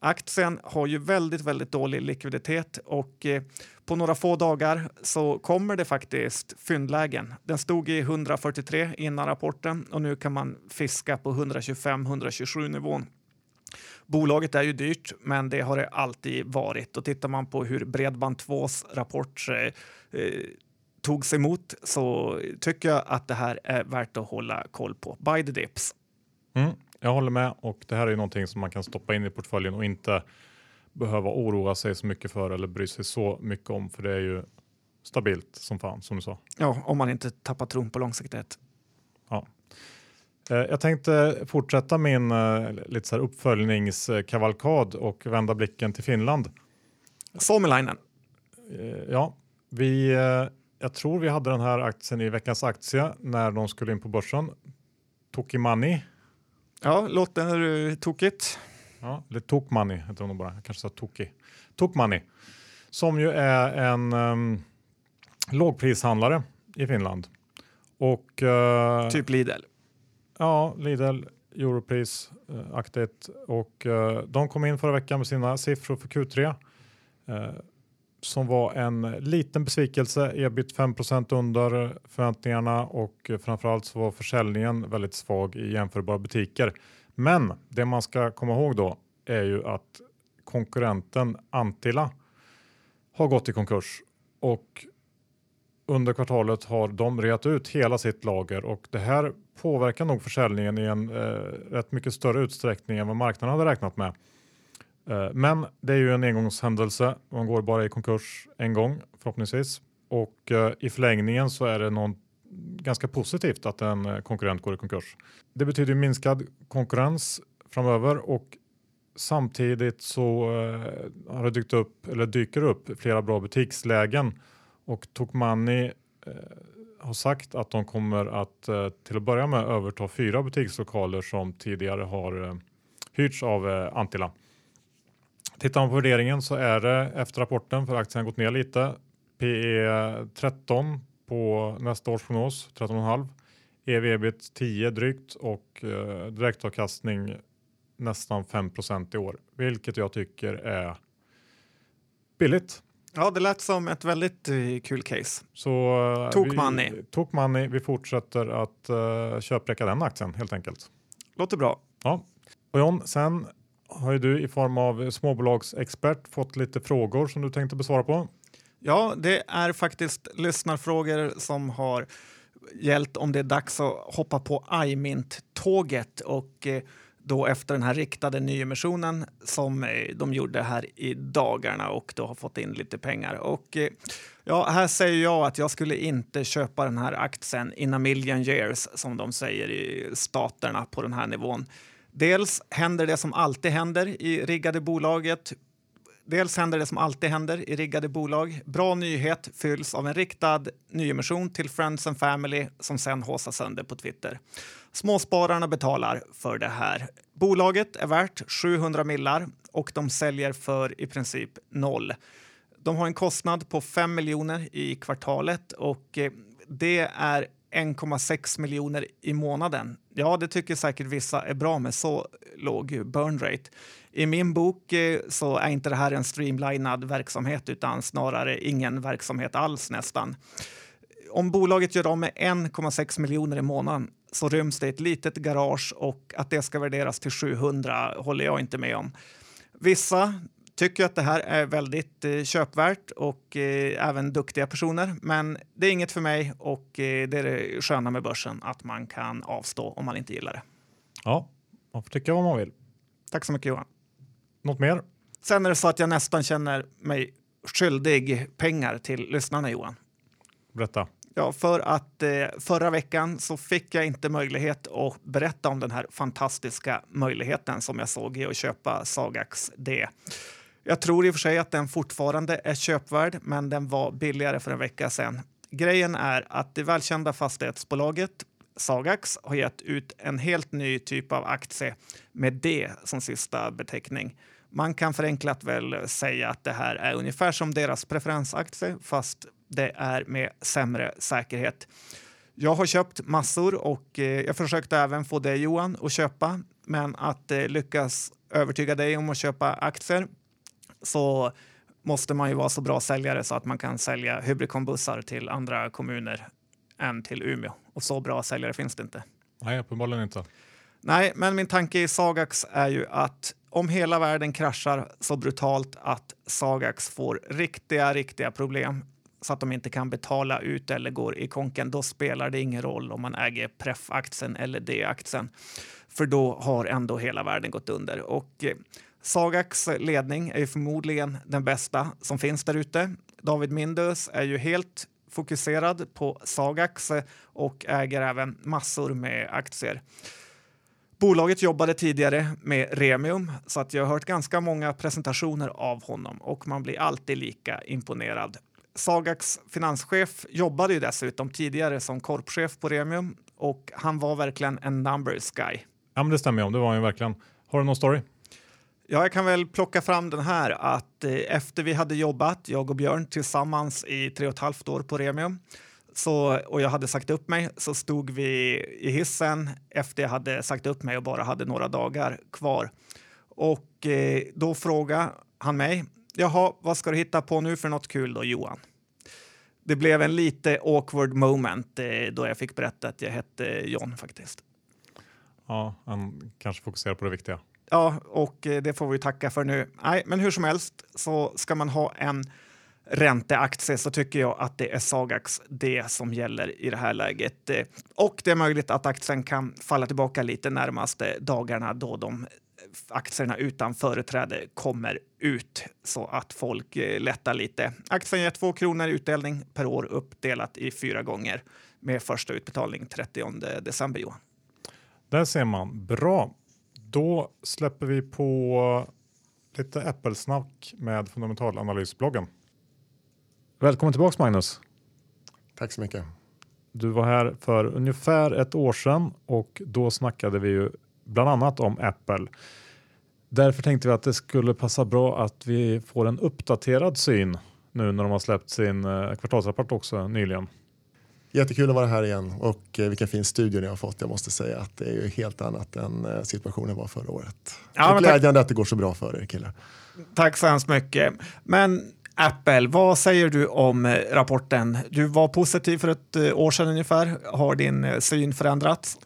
Aktien har ju väldigt, väldigt dålig likviditet och eh, på några få dagar så kommer det faktiskt fyndlägen. Den stod i 143 innan rapporten och nu kan man fiska på 125-127 nivån. Bolaget är ju dyrt, men det har det alltid varit. Och tittar man på hur Bredband2s rapport eh, eh, togs emot så tycker jag att det här är värt att hålla koll på. Buy the dips.
Mm, jag håller med och det här är ju någonting som man kan stoppa in i portföljen och inte behöva oroa sig så mycket för eller bry sig så mycket om för det är ju stabilt som fan som du sa.
Ja, om man inte tappar tron på långsiktighet.
Ja. Eh, jag tänkte fortsätta min eh, lite så här uppföljningskavalkad och vända blicken till Finland.
Suomilainen.
Eh, Ja, vi, jag tror vi hade den här aktien i veckans aktie när de skulle in på börsen. Tokimani,
Ja, låter uh, tokigt.
ja, eller Tokmani heter nog bara, jag kanske sa Toki. Tokmani, som ju är en um, lågprishandlare i Finland. Och eh,
Typ Lidl.
Ja, Lidl, Europris eh, aktigt och eh, de kom in förra veckan med sina siffror för Q3 eh, som var en liten besvikelse, ebit 5% under förväntningarna och framförallt så var försäljningen väldigt svag i jämförbara butiker. Men det man ska komma ihåg då är ju att konkurrenten Antilla har gått i konkurs och under kvartalet har de reat ut hela sitt lager och det här påverkar nog försäljningen i en eh, rätt mycket större utsträckning än vad marknaden hade räknat med. Eh, men det är ju en engångshändelse. Man går bara i konkurs en gång förhoppningsvis och eh, i förlängningen så är det någon ganska positivt att en eh, konkurrent går i konkurs. Det betyder minskad konkurrens framöver och samtidigt så eh, har det dykt upp eller dyker upp flera bra butikslägen och Tokmanni eh, har sagt att de kommer att eh, till att börja med överta fyra butikslokaler som tidigare har eh, hyrts av eh, Antila. Tittar man på värderingen så är det efter rapporten för aktien har gått ner lite. PE 13 på nästa års prognos 13,5. EV ebit 10 drygt och eh, direktavkastning nästan 5 i år, vilket jag tycker är billigt.
Ja, det lät som ett väldigt eh, kul case.
Så eh,
Tokmanni.
Vi, Tokmanni. Vi fortsätter att uh, köpräcka den aktien helt enkelt.
Låter bra.
Ja. Och John, sen har ju du i form av småbolagsexpert fått lite frågor som du tänkte besvara på.
Ja, det är faktiskt lyssnarfrågor som har gällt om det är dags att hoppa på iMint-tåget och eh, då efter den här riktade nyemissionen som eh, de gjorde här i dagarna och då har fått in lite pengar. Och eh, ja, här säger jag att jag skulle inte köpa den här aktien in a million years som de säger i staterna på den här nivån. Dels händer det som alltid händer i riggade bolaget Dels händer det som alltid händer i riggade bolag. Bra nyhet fylls av en riktad nyemission till Friends and Family som sen håsas sönder på Twitter. Småspararna betalar för det här. Bolaget är värt 700 millar och de säljer för i princip noll. De har en kostnad på 5 miljoner i kvartalet och eh, det är 1,6 miljoner i månaden. Ja, det tycker säkert vissa är bra med så låg burn rate. I min bok eh, så är inte det här en streamlinad verksamhet utan snarare ingen verksamhet alls nästan. Om bolaget gör av med 1,6 miljoner i månaden så ryms det i ett litet garage och att det ska värderas till 700 håller jag inte med om. Vissa tycker att det här är väldigt eh, köpvärt och eh, även duktiga personer. Men det är inget för mig och eh, det är det sköna med börsen att man kan avstå om man inte gillar det.
Ja, man får tycka vad man vill.
Tack så mycket Johan.
Något mer?
Sen är det så att jag nästan känner mig skyldig pengar till lyssnarna Johan.
Berätta.
Ja, för att eh, förra veckan så fick jag inte möjlighet att berätta om den här fantastiska möjligheten som jag såg i att köpa Sagax D. Jag tror i och för sig att den fortfarande är köpvärd, men den var billigare för en vecka sedan. Grejen är att det välkända fastighetsbolaget Sagax har gett ut en helt ny typ av aktie med D som sista beteckning. Man kan förenklat väl säga att det här är ungefär som deras preferensaktie fast det är med sämre säkerhet. Jag har köpt massor och eh, jag försökte även få dig Johan att köpa men att eh, lyckas övertyga dig om att köpa aktier så måste man ju vara så bra säljare så att man kan sälja Hybriconbussar till andra kommuner än till Umeå. Och så bra säljare finns det inte.
Nej, uppenbarligen inte.
Nej, men min tanke i Sagax är ju att om hela världen kraschar så brutalt att Sagax får riktiga, riktiga problem så att de inte kan betala ut eller går i konken, då spelar det ingen roll om man äger Pref-aktien eller D-aktien. För då har ändå hela världen gått under. Och Sagaks Sagax ledning är ju förmodligen den bästa som finns där ute. David Mindus är ju helt fokuserad på Sagax och äger även massor med aktier. Bolaget jobbade tidigare med Remium så att jag har hört ganska många presentationer av honom och man blir alltid lika imponerad. Sagax finanschef jobbade ju dessutom tidigare som korpchef på Remium och han var verkligen en numbers guy.
Ja, men det stämmer ju. Det var han ju verkligen. Har du någon story?
Ja, jag kan väl plocka fram den här att eh, efter vi hade jobbat, jag och Björn, tillsammans i tre och ett halvt år på Remium så, och jag hade sagt upp mig så stod vi i hissen efter jag hade sagt upp mig och bara hade några dagar kvar. Och eh, då frågade han mig, jaha, vad ska du hitta på nu för något kul då Johan? Det blev en lite awkward moment eh, då jag fick berätta att jag hette John faktiskt.
Ja, han kanske fokuserar på det viktiga.
Ja, och eh, det får vi tacka för nu. Nej, men hur som helst så ska man ha en ränteaktie så tycker jag att det är Sagax det som gäller i det här läget. Eh, och det är möjligt att aktien kan falla tillbaka lite närmaste dagarna då de eh, aktierna utan företräde kommer ut så att folk lättar lite. Aktien ger 2 kronor i utdelning per år uppdelat i fyra gånger med första utbetalning 30 december. Johan.
Där ser man. Bra. Då släpper vi på lite Apple-snack med fundamentalanalysbloggen. Välkommen tillbaks Magnus.
Tack så mycket.
Du var här för ungefär ett år sedan och då snackade vi ju bland annat om Apple. Därför tänkte vi att det skulle passa bra att vi får en uppdaterad syn nu när de har släppt sin eh, kvartalsrapport också nyligen.
Jättekul att vara här igen och eh, vilken fin studio ni har fått. Jag måste säga att det är ju helt annat än eh, situationen var förra året. Ja, glädjande att det går så bra för er killar.
Tack så hemskt mycket. Men Apple, vad säger du om eh, rapporten? Du var positiv för ett år sedan ungefär. Har din syn förändrats?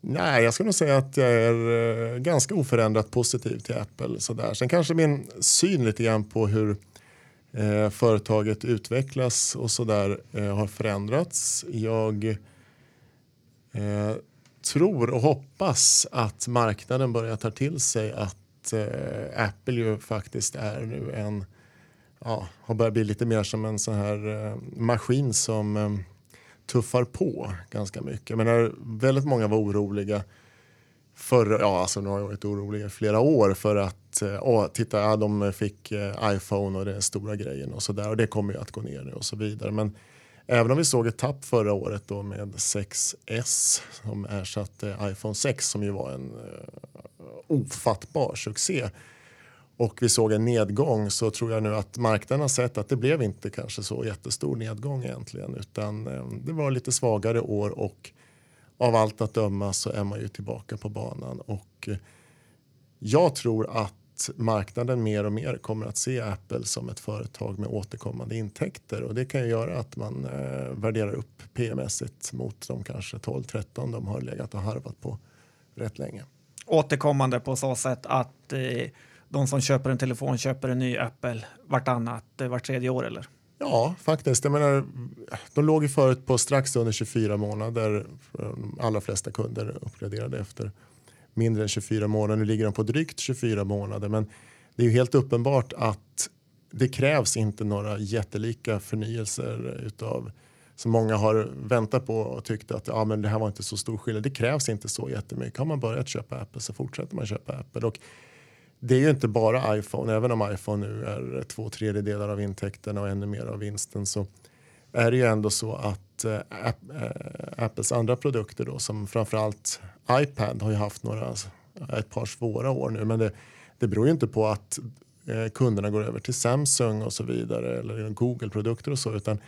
Nej, jag skulle nog säga att jag är ganska oförändrat positiv till Apple. Sådär. Sen kanske min syn lite grann på hur eh, företaget utvecklas och sådär eh, har förändrats. Jag eh, tror och hoppas att marknaden börjar ta till sig att eh, Apple ju faktiskt är nu en ja, har börjat bli lite mer som en sån här eh, maskin som eh, tuffar på ganska mycket. Men väldigt många var oroliga förra, ja alltså nu har jag varit orolig i flera år för att, Eh, åh, titta, ja, de fick eh, iPhone och den stora grejen och så där och det kommer ju att gå ner nu och så vidare. Men även om vi såg ett tapp förra året då med 6S som ersatte iPhone 6 som ju var en uh, ofattbar succé och vi såg en nedgång så tror jag nu att marknaden har sett att det blev inte kanske så jättestor nedgång egentligen utan uh, det var lite svagare år och av allt att döma så är man ju tillbaka på banan och jag tror att marknaden mer och mer kommer att se Apple som ett företag med återkommande intäkter och det kan ju göra att man eh, värderar upp PMS mot de kanske 12-13 de har legat och harvat på rätt länge.
Återkommande på så sätt att eh, de som köper en telefon köper en ny Apple vartannat, eh, vart tredje år eller?
Ja, faktiskt. Jag menar, de låg ju förut på strax under 24 månader. De allra flesta kunder uppgraderade efter mindre än 24 månader. Nu ligger de på drygt 24 månader. Men det är ju helt uppenbart att det krävs inte några jättelika förnyelser utav som många har väntat på och tyckt att ja, men det här var inte så stor skillnad. Det krävs inte så jättemycket. Har man börjat köpa Apple så fortsätter man köpa Apple. Och det är ju inte bara iPhone, även om iPhone nu är två tredjedelar av intäkterna och ännu mer av vinsten så är det ju ändå så att äh, Apples andra produkter då som framförallt iPad har ju haft några, ett par svåra år nu men det, det beror ju inte på att äh, kunderna går över till Samsung och så vidare eller Google-produkter och så utan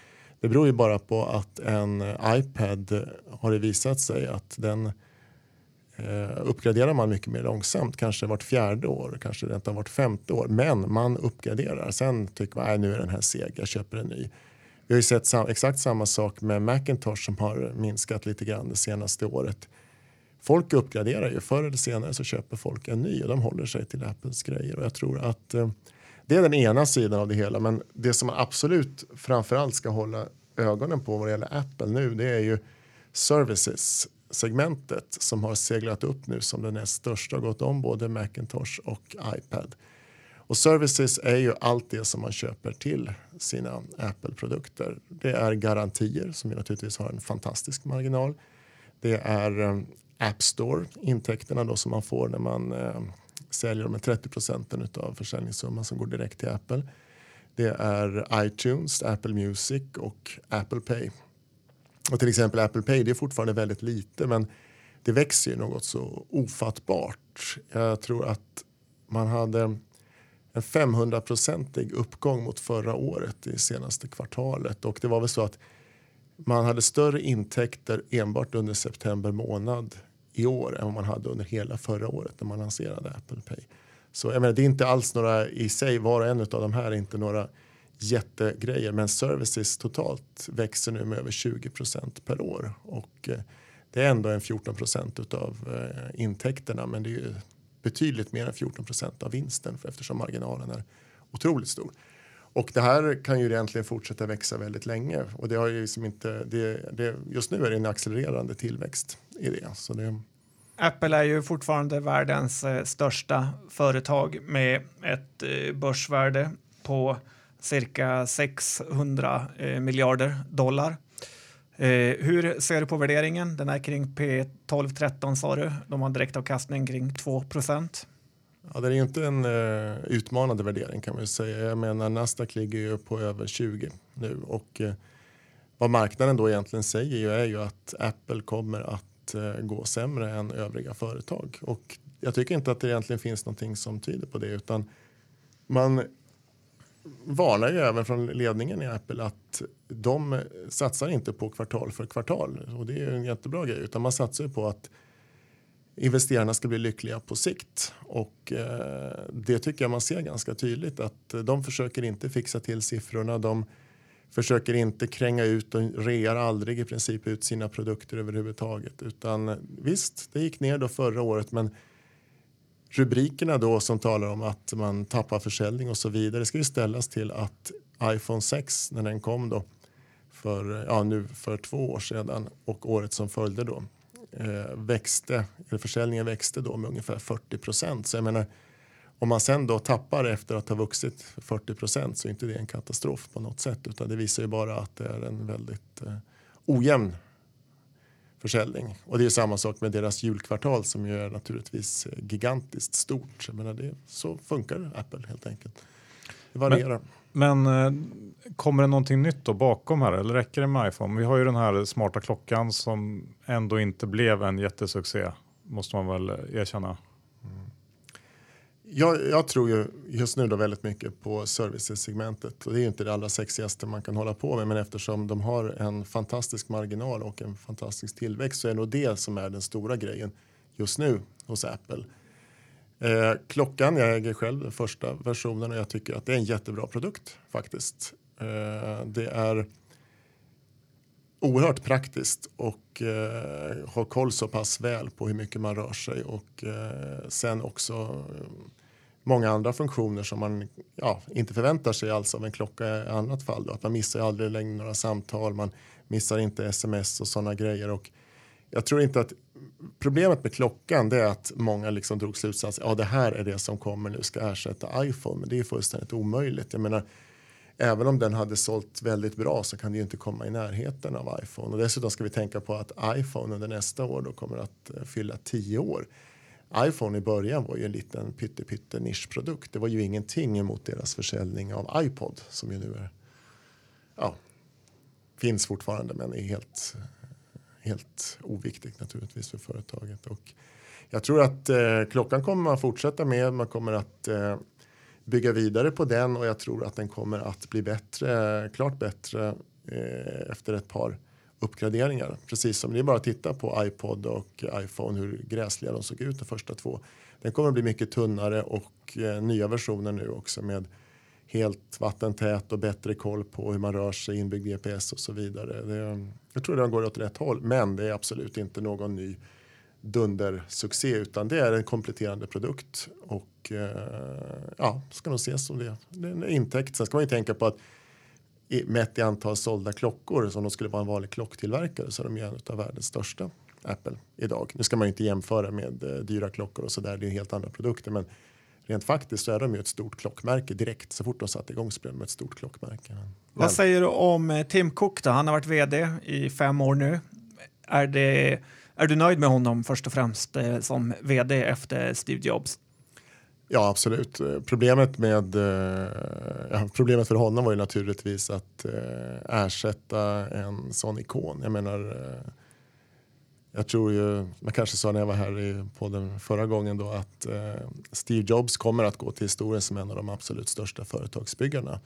det beror ju bara på att en iPad har det visat sig att den Eh, uppgraderar man mycket mer långsamt, kanske vart fjärde år, kanske rent av vart femte år. Men man uppgraderar. Sen tycker man att nu är den här seg, jag köper en ny. Vi har ju sett sam exakt samma sak med Macintosh som har minskat lite grann det senaste året. folk uppgraderar ju. Förr eller senare så köper folk en ny och de håller sig till Apples grejer. Och jag tror att eh, det är den ena sidan av det hela. Men det som man absolut framförallt ska hålla ögonen på vad det gäller Apple nu det är ju services segmentet som har seglat upp nu som det näst största och gått om både Macintosh och iPad. Och services är ju allt det som man köper till sina Apple-produkter. Det är garantier som ju naturligtvis har en fantastisk marginal. Det är um, App Store, intäkterna då som man får när man uh, säljer med 30 procenten av försäljningssumman som går direkt till Apple. Det är iTunes, Apple Music och Apple Pay. Och till exempel Apple Pay det är fortfarande väldigt lite men det växer ju något så ofattbart. Jag tror att man hade en 500-procentig uppgång mot förra året i senaste kvartalet och det var väl så att man hade större intäkter enbart under september månad i år än vad man hade under hela förra året när man lanserade Apple Pay. Så jag menar, det är inte alls några i sig, var och en av de här är inte några jättegrejer men services totalt växer nu med över 20 procent per år och eh, det är ändå en 14 procent av eh, intäkterna men det är ju betydligt mer än 14% av vinsten för eftersom marginalen är otroligt stor. Och det här kan ju egentligen fortsätta växa väldigt länge och det har ju liksom inte, det, det, just nu är det en accelererande tillväxt i det. Så det
Apple är ju fortfarande världens eh, största företag med ett eh, börsvärde på cirka 600 eh, miljarder dollar. Eh, hur ser du på värderingen? Den är kring P12-13 sa du. De har direktavkastning kring 2 procent.
Ja, det är ju inte en eh, utmanande värdering kan man säga. Jag menar Nasdaq ligger ju på över 20 nu och eh, vad marknaden då egentligen säger ju är ju att Apple kommer att eh, gå sämre än övriga företag och jag tycker inte att det egentligen finns någonting som tyder på det utan man varnar ju även från ledningen i Apple att de satsar inte på kvartal för kvartal. Och det är en jättebra grej utan man satsar på att investerarna ska bli lyckliga på sikt. Och eh, det tycker jag man ser ganska tydligt att de försöker inte fixa till siffrorna. De försöker inte kränga ut och rear aldrig i princip ut sina produkter överhuvudtaget. Utan visst, det gick ner då förra året men rubrikerna då som talar om att man tappar försäljning och så vidare ska ju ställas till att iPhone 6 när den kom då för, ja, nu för två år sedan och året som följde då eh, växte, eller försäljningen växte då med ungefär 40 procent. Så jag menar, om man sen då tappar efter att ha vuxit 40 procent så är inte det en katastrof på något sätt utan det visar ju bara att det är en väldigt eh, ojämn försäljning. Och det är samma sak med deras julkvartal som ju är naturligtvis eh, gigantiskt stort. Jag menar det, så funkar Apple helt enkelt. Det varierar.
Men, men eh, kommer det någonting nytt då bakom här eller räcker det med iPhone? Vi har ju den här smarta klockan som ändå inte blev en jättesuccé måste man väl eh, erkänna
jag, jag, tror ju just nu då väldigt mycket på servicesegmentet och det är ju inte det allra sexigaste man kan hålla på med men eftersom de har en fantastisk marginal och en fantastisk tillväxt så är det nog det som är den stora grejen just nu hos Apple. Eh, klockan, jag äger själv den första versionen och jag tycker att det är en jättebra produkt faktiskt. Eh, det är oerhört praktiskt och eh, har koll så pass väl på hur mycket man rör sig och eh, sen också eh, många andra funktioner som man ja, inte förväntar sig alls av en klocka i annat fall. Då. Att man missar aldrig längre några samtal, man missar inte sms och sådana grejer. Och jag tror inte att problemet med klockan det är att många liksom drog slutsatsen ja det här är det som kommer nu ska ersätta iPhone men det är fullständigt omöjligt. Jag menar, även om den hade sålt väldigt bra så kan det ju inte komma i närheten av iPhone och dessutom ska vi tänka på att iPhone under nästa år då kommer att eh, fylla tio år iPhone i början var ju en liten pytte, nischprodukt. Det var ju ingenting emot deras försäljning av iPod som ju nu är, ja, finns fortfarande men är helt, helt oviktigt naturligtvis för företaget. Och jag tror att eh, klockan kommer man fortsätta med. Man kommer att eh, bygga vidare på den och jag tror att den kommer att bli bättre, klart bättre eh, efter ett par uppgraderingar. Precis som det är bara att titta på iPod och iPhone hur gräsliga de såg ut de första två. Den kommer att bli mycket tunnare och eh, nya versioner nu också med helt vattentät och bättre koll på hur man rör sig, inbyggd GPS och så vidare. Det, jag tror det går åt rätt håll men det är absolut inte någon ny dundersuccé utan det är en kompletterande produkt och eh, ja, ska nog ses som det. Det är en intäkt. Sen ska man ju tänka på att i, mätt i antal sålda klockor som de skulle vara en vanlig klocktillverkare så är de ju en av världens största Apple idag. Nu ska man ju inte jämföra med eh, dyra klockor och så där, det är helt andra produkter men rent faktiskt så är de ju ett stort klockmärke direkt så fort de satte igång så blev de ett stort klockmärke. Men...
Vad säger du om eh, Tim Cook då? Han har varit vd i fem år nu. Är, det, är du nöjd med honom först och främst eh, som vd efter Steve Jobs?
Ja, absolut. Problemet, med, eh, ja, problemet för honom var ju naturligtvis att eh, ersätta en sån ikon. Jag menar, eh, jag tror ju, man kanske sa när jag var här i podden förra gången då att Steve Jobs kommer att gå till historien som en av de absolut största företagsbyggarna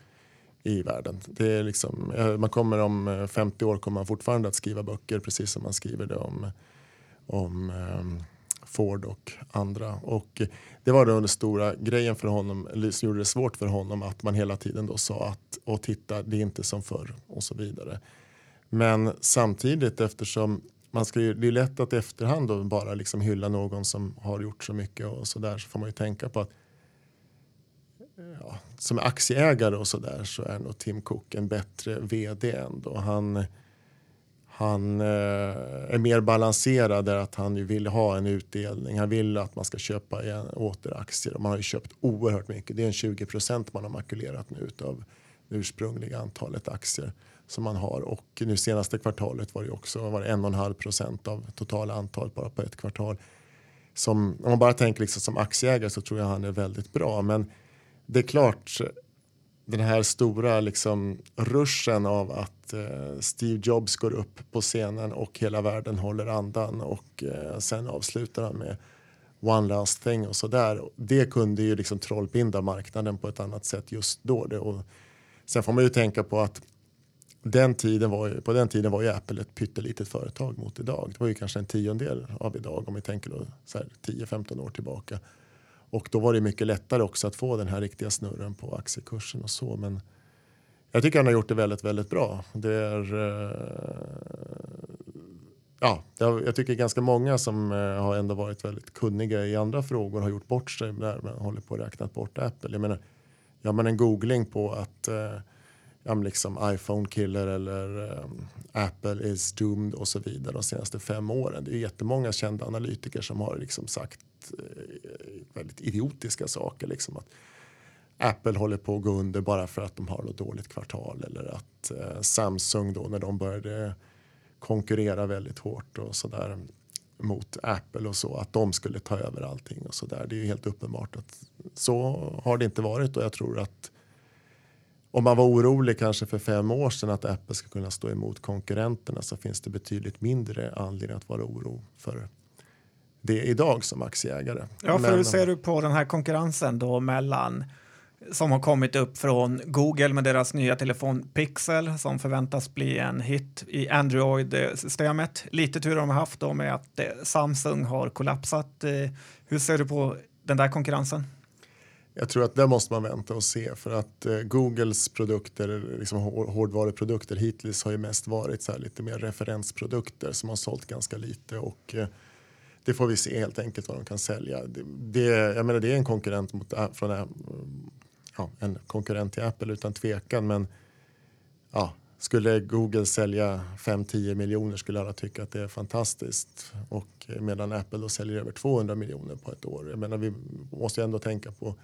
i världen. Det är liksom, man kommer om 50 år kommer man fortfarande att skriva böcker precis som man skriver det om, om ehm, Ford och andra. Och eh, det var den stora grejen för honom, eller som gjorde det svårt för honom att man hela tiden då sa att och titta, det är inte som förr och så vidare. Men samtidigt eftersom man ska ju, det är lätt att i efterhand då bara liksom hylla någon som har gjort så mycket och så där så får man ju tänka på att ja, som aktieägare och så där så är nog Tim Cook en bättre vd ändå. Han, han eh, är mer balanserad där att han vill ha en utdelning. Han vill att man ska köpa igen, åter aktier. Och man har ju köpt oerhört mycket. Det är en 20 procent man har makulerat nu av det ursprungliga antalet aktier som man har. Och nu senaste kvartalet var det också var det 1,5 procent av totala antal bara på ett kvartal. Som, om man bara tänker liksom som aktieägare så tror jag han är väldigt bra. Men det är klart, den här stora liksom ruschen av att eh, Steve Jobs går upp på scenen och hela världen håller andan och eh, sen avslutar han med one last thing och sådär. Det kunde ju liksom trollbinda marknaden på ett annat sätt just då. Det, och sen får man ju tänka på att den tiden var ju, på den tiden var ju Apple ett pyttelitet företag mot idag. Det var ju kanske en tiondel av idag om vi tänker 10-15 år tillbaka. Och då var det mycket lättare också att få den här riktiga snurren på aktiekursen och så. Men jag tycker han har gjort det väldigt, väldigt bra. Det är, eh, ja, jag tycker ganska många som eh, har ändå varit väldigt kunniga i andra frågor har gjort bort sig där man håller på och räknat bort Apple. Jag menar, gör man en googling på att eh, ja, liksom iPhone killer eller um, Apple is doomed och så vidare de senaste fem åren. Det är jättemånga kända analytiker som har liksom sagt eh, väldigt idiotiska saker. Liksom att Apple håller på att gå under bara för att de har något dåligt kvartal eller att eh, Samsung då när de började konkurrera väldigt hårt och sådär mot Apple och så att de skulle ta över allting och så där. Det är ju helt uppenbart att så har det inte varit och jag tror att om man var orolig kanske för fem år sedan att Apple ska kunna stå emot konkurrenterna så finns det betydligt mindre anledning att vara oro för det idag som aktieägare.
Ja, för hur ser du på den här konkurrensen då mellan som har kommit upp från Google med deras nya telefon Pixel som förväntas bli en hit i Android-systemet. Lite tur har de haft då med att eh, Samsung har kollapsat. Eh, hur ser du på den där konkurrensen?
Jag tror att där måste man vänta och se för att eh, Googles produkter, liksom hårdvaruprodukter hittills har ju mest varit så lite mer referensprodukter som har sålt ganska lite och eh, det får vi se helt enkelt vad de kan sälja. Det, det, jag menar det är en konkurrent mot, eh, från, eh, ja, en konkurrent till Apple utan tvekan men ja, skulle Google sälja 5-10 miljoner skulle alla tycka att det är fantastiskt och eh, medan Apple då säljer över 200 miljoner på ett år. Jag menar vi måste ju ändå tänka på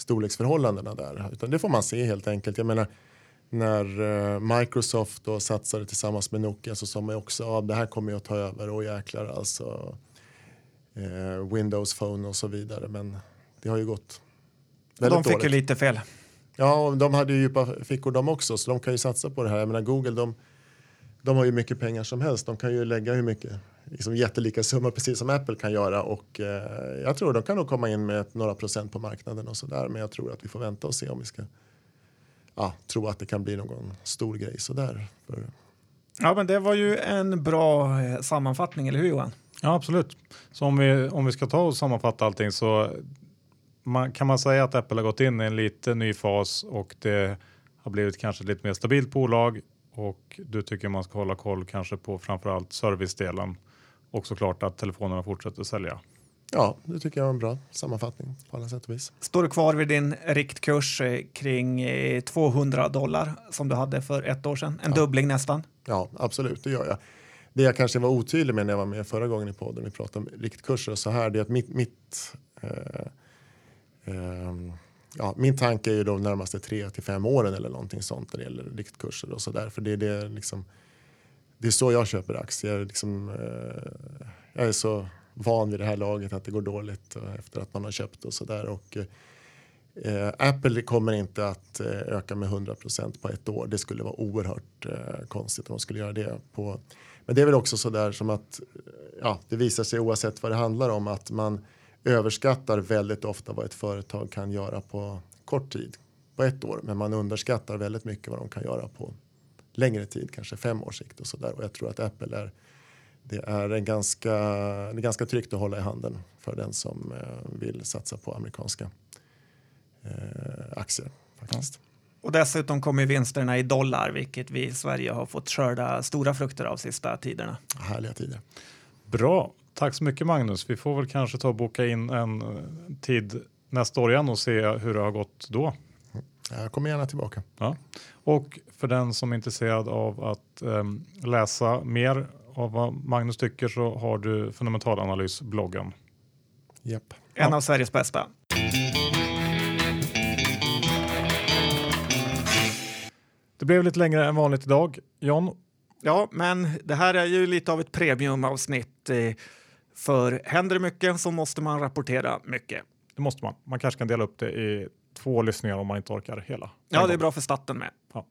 storleksförhållandena där. Utan det får man se helt enkelt. Jag menar, när uh, Microsoft då satsade tillsammans med Nokia så sa man också att ah, det här kommer att ta över och jäklar alltså uh, Windows Phone och så vidare. Men det har ju gått
väldigt De fick ju lite fel.
Ja, och de hade ju djupa fickor de också så de kan ju satsa på det här. Jag menar Google de, de har ju mycket pengar som helst. De kan ju lägga hur mycket liksom jättelika summor precis som Apple kan göra och eh, jag tror de kan nog komma in med några procent på marknaden och sådär men jag tror att vi får vänta och se om vi ska ja, tro att det kan bli någon stor grej sådär. För...
Ja men det var ju en bra eh, sammanfattning, eller hur Johan?
Ja absolut. Så om vi, om vi ska ta och sammanfatta allting så man, kan man säga att Apple har gått in i en lite ny fas och det har blivit kanske ett lite mer stabilt bolag och du tycker man ska hålla koll kanske på framförallt servicedelen Och såklart att telefonerna fortsätter sälja.
Ja, det tycker jag är en bra sammanfattning på alla sätt och vis.
Står du kvar vid din riktkurs eh, kring eh, 200 dollar som du hade för ett år sedan? En dubbling nästan.
Ja, absolut, det gör jag. Det jag kanske var otydlig med när jag var med förra gången i podden, vi pratade om riktkurser och så här, det är att mitt, mitt eh, eh, ja, min tanke är ju de närmaste tre till fem åren eller någonting sånt när det gäller riktkurser och så där. För det är det liksom, det är så jag köper aktier. Liksom, eh, jag är så van vid det här laget att det går dåligt efter att man har köpt och så där. eh, Apple kommer inte att eh, öka med 100% på ett år. Det skulle vara oerhört eh, konstigt om de skulle göra det. På, men det är väl också så där som att eh, ja, det visar sig oavsett vad det handlar om att man överskattar väldigt ofta vad ett företag kan göra på kort tid, på ett år. Men man underskattar väldigt mycket vad de kan göra på längre tid, kanske fem års sikt och så där. Och jag tror att Apple är det är, en ganska, det är ganska tryggt att hålla i handen för den som eh, vill satsa på amerikanska eh, aktier. Faktiskt.
Och dessutom kommer vinsterna i dollar, vilket vi i Sverige har fått skörda stora frukter av sista tiderna.
Härliga tider.
Bra, tack så mycket Magnus. Vi får väl kanske ta och boka in en eh, tid nästa år igen och se hur det har gått då.
Jag kommer gärna tillbaka.
Ja. Och för den som är intresserad av att um, läsa mer av vad Magnus tycker så har du Fundamentalanalys-bloggen.
Yep.
En ja. av Sveriges bästa.
Det blev lite längre än vanligt idag. John?
Ja, men det här är ju lite av ett premiumavsnitt. Eh, för händer det mycket så måste man rapportera mycket.
Det måste man. Man kanske kan dela upp det i två lyssningar om man inte orkar hela.
Ja, det är bra för staten med.
Ja.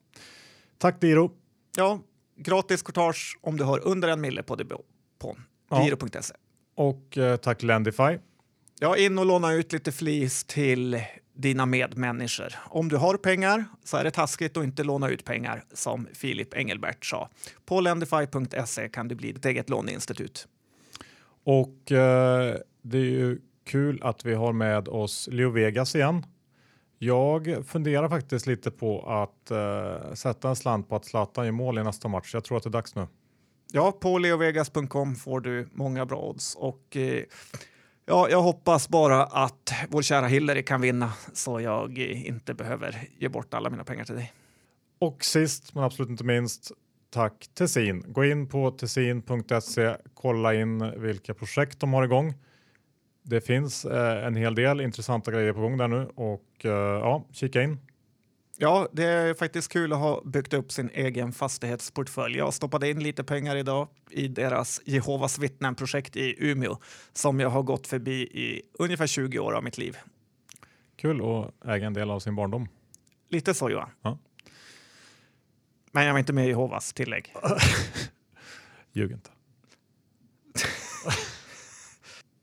Tack Diro.
Ja, gratis courtage om du har under en mille på depån. Ja. Diro.se.
Och eh, tack Lendify.
Ja, in och låna ut lite flis till dina medmänniskor. Om du har pengar så är det taskigt att inte låna ut pengar, som Filip Engelbert sa. På lendify.se kan du bli ditt eget låneinstitut.
Och eh, det är ju kul att vi har med oss Leo Vegas igen. Jag funderar faktiskt lite på att uh, sätta en slant på att Zlatan gör mål i nästa match. Jag tror att det är dags nu.
Ja, på leovegas.com får du många bra odds och uh, ja, jag hoppas bara att vår kära Hillary kan vinna så jag inte behöver ge bort alla mina pengar till dig.
Och sist men absolut inte minst, tack Tessin. Gå in på tessin.se, kolla in vilka projekt de har igång. Det finns eh, en hel del intressanta grejer på gång där nu och eh, ja, kika in.
Ja, det är faktiskt kul att ha byggt upp sin egen fastighetsportfölj. Jag stoppade in lite pengar idag i deras Jehovas vittnen-projekt i Umeå som jag har gått förbi i ungefär 20 år av mitt liv.
Kul att äga en del av sin barndom.
Lite så Johan. Ja. Men jag var inte med i Jehovas tillägg.
Ljug inte.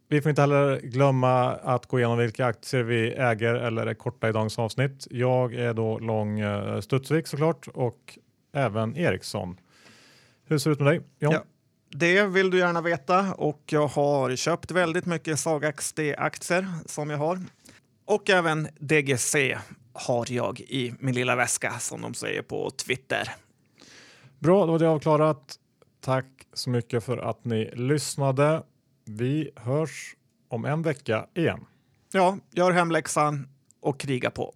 Vi får inte heller glömma att gå igenom vilka aktier vi äger eller är korta i dagens avsnitt. Jag är då lång eh, Studsvik såklart och även Ericsson. Hur ser det ut med dig? John? Ja,
det vill du gärna veta och jag har köpt väldigt mycket Sagax D-aktier som jag har. Och även DGC har jag i min lilla väska som de säger på Twitter.
Bra, då var det avklarat. Tack så mycket för att ni lyssnade. Vi hörs om en vecka igen.
Ja, gör hemläxan och kriga på.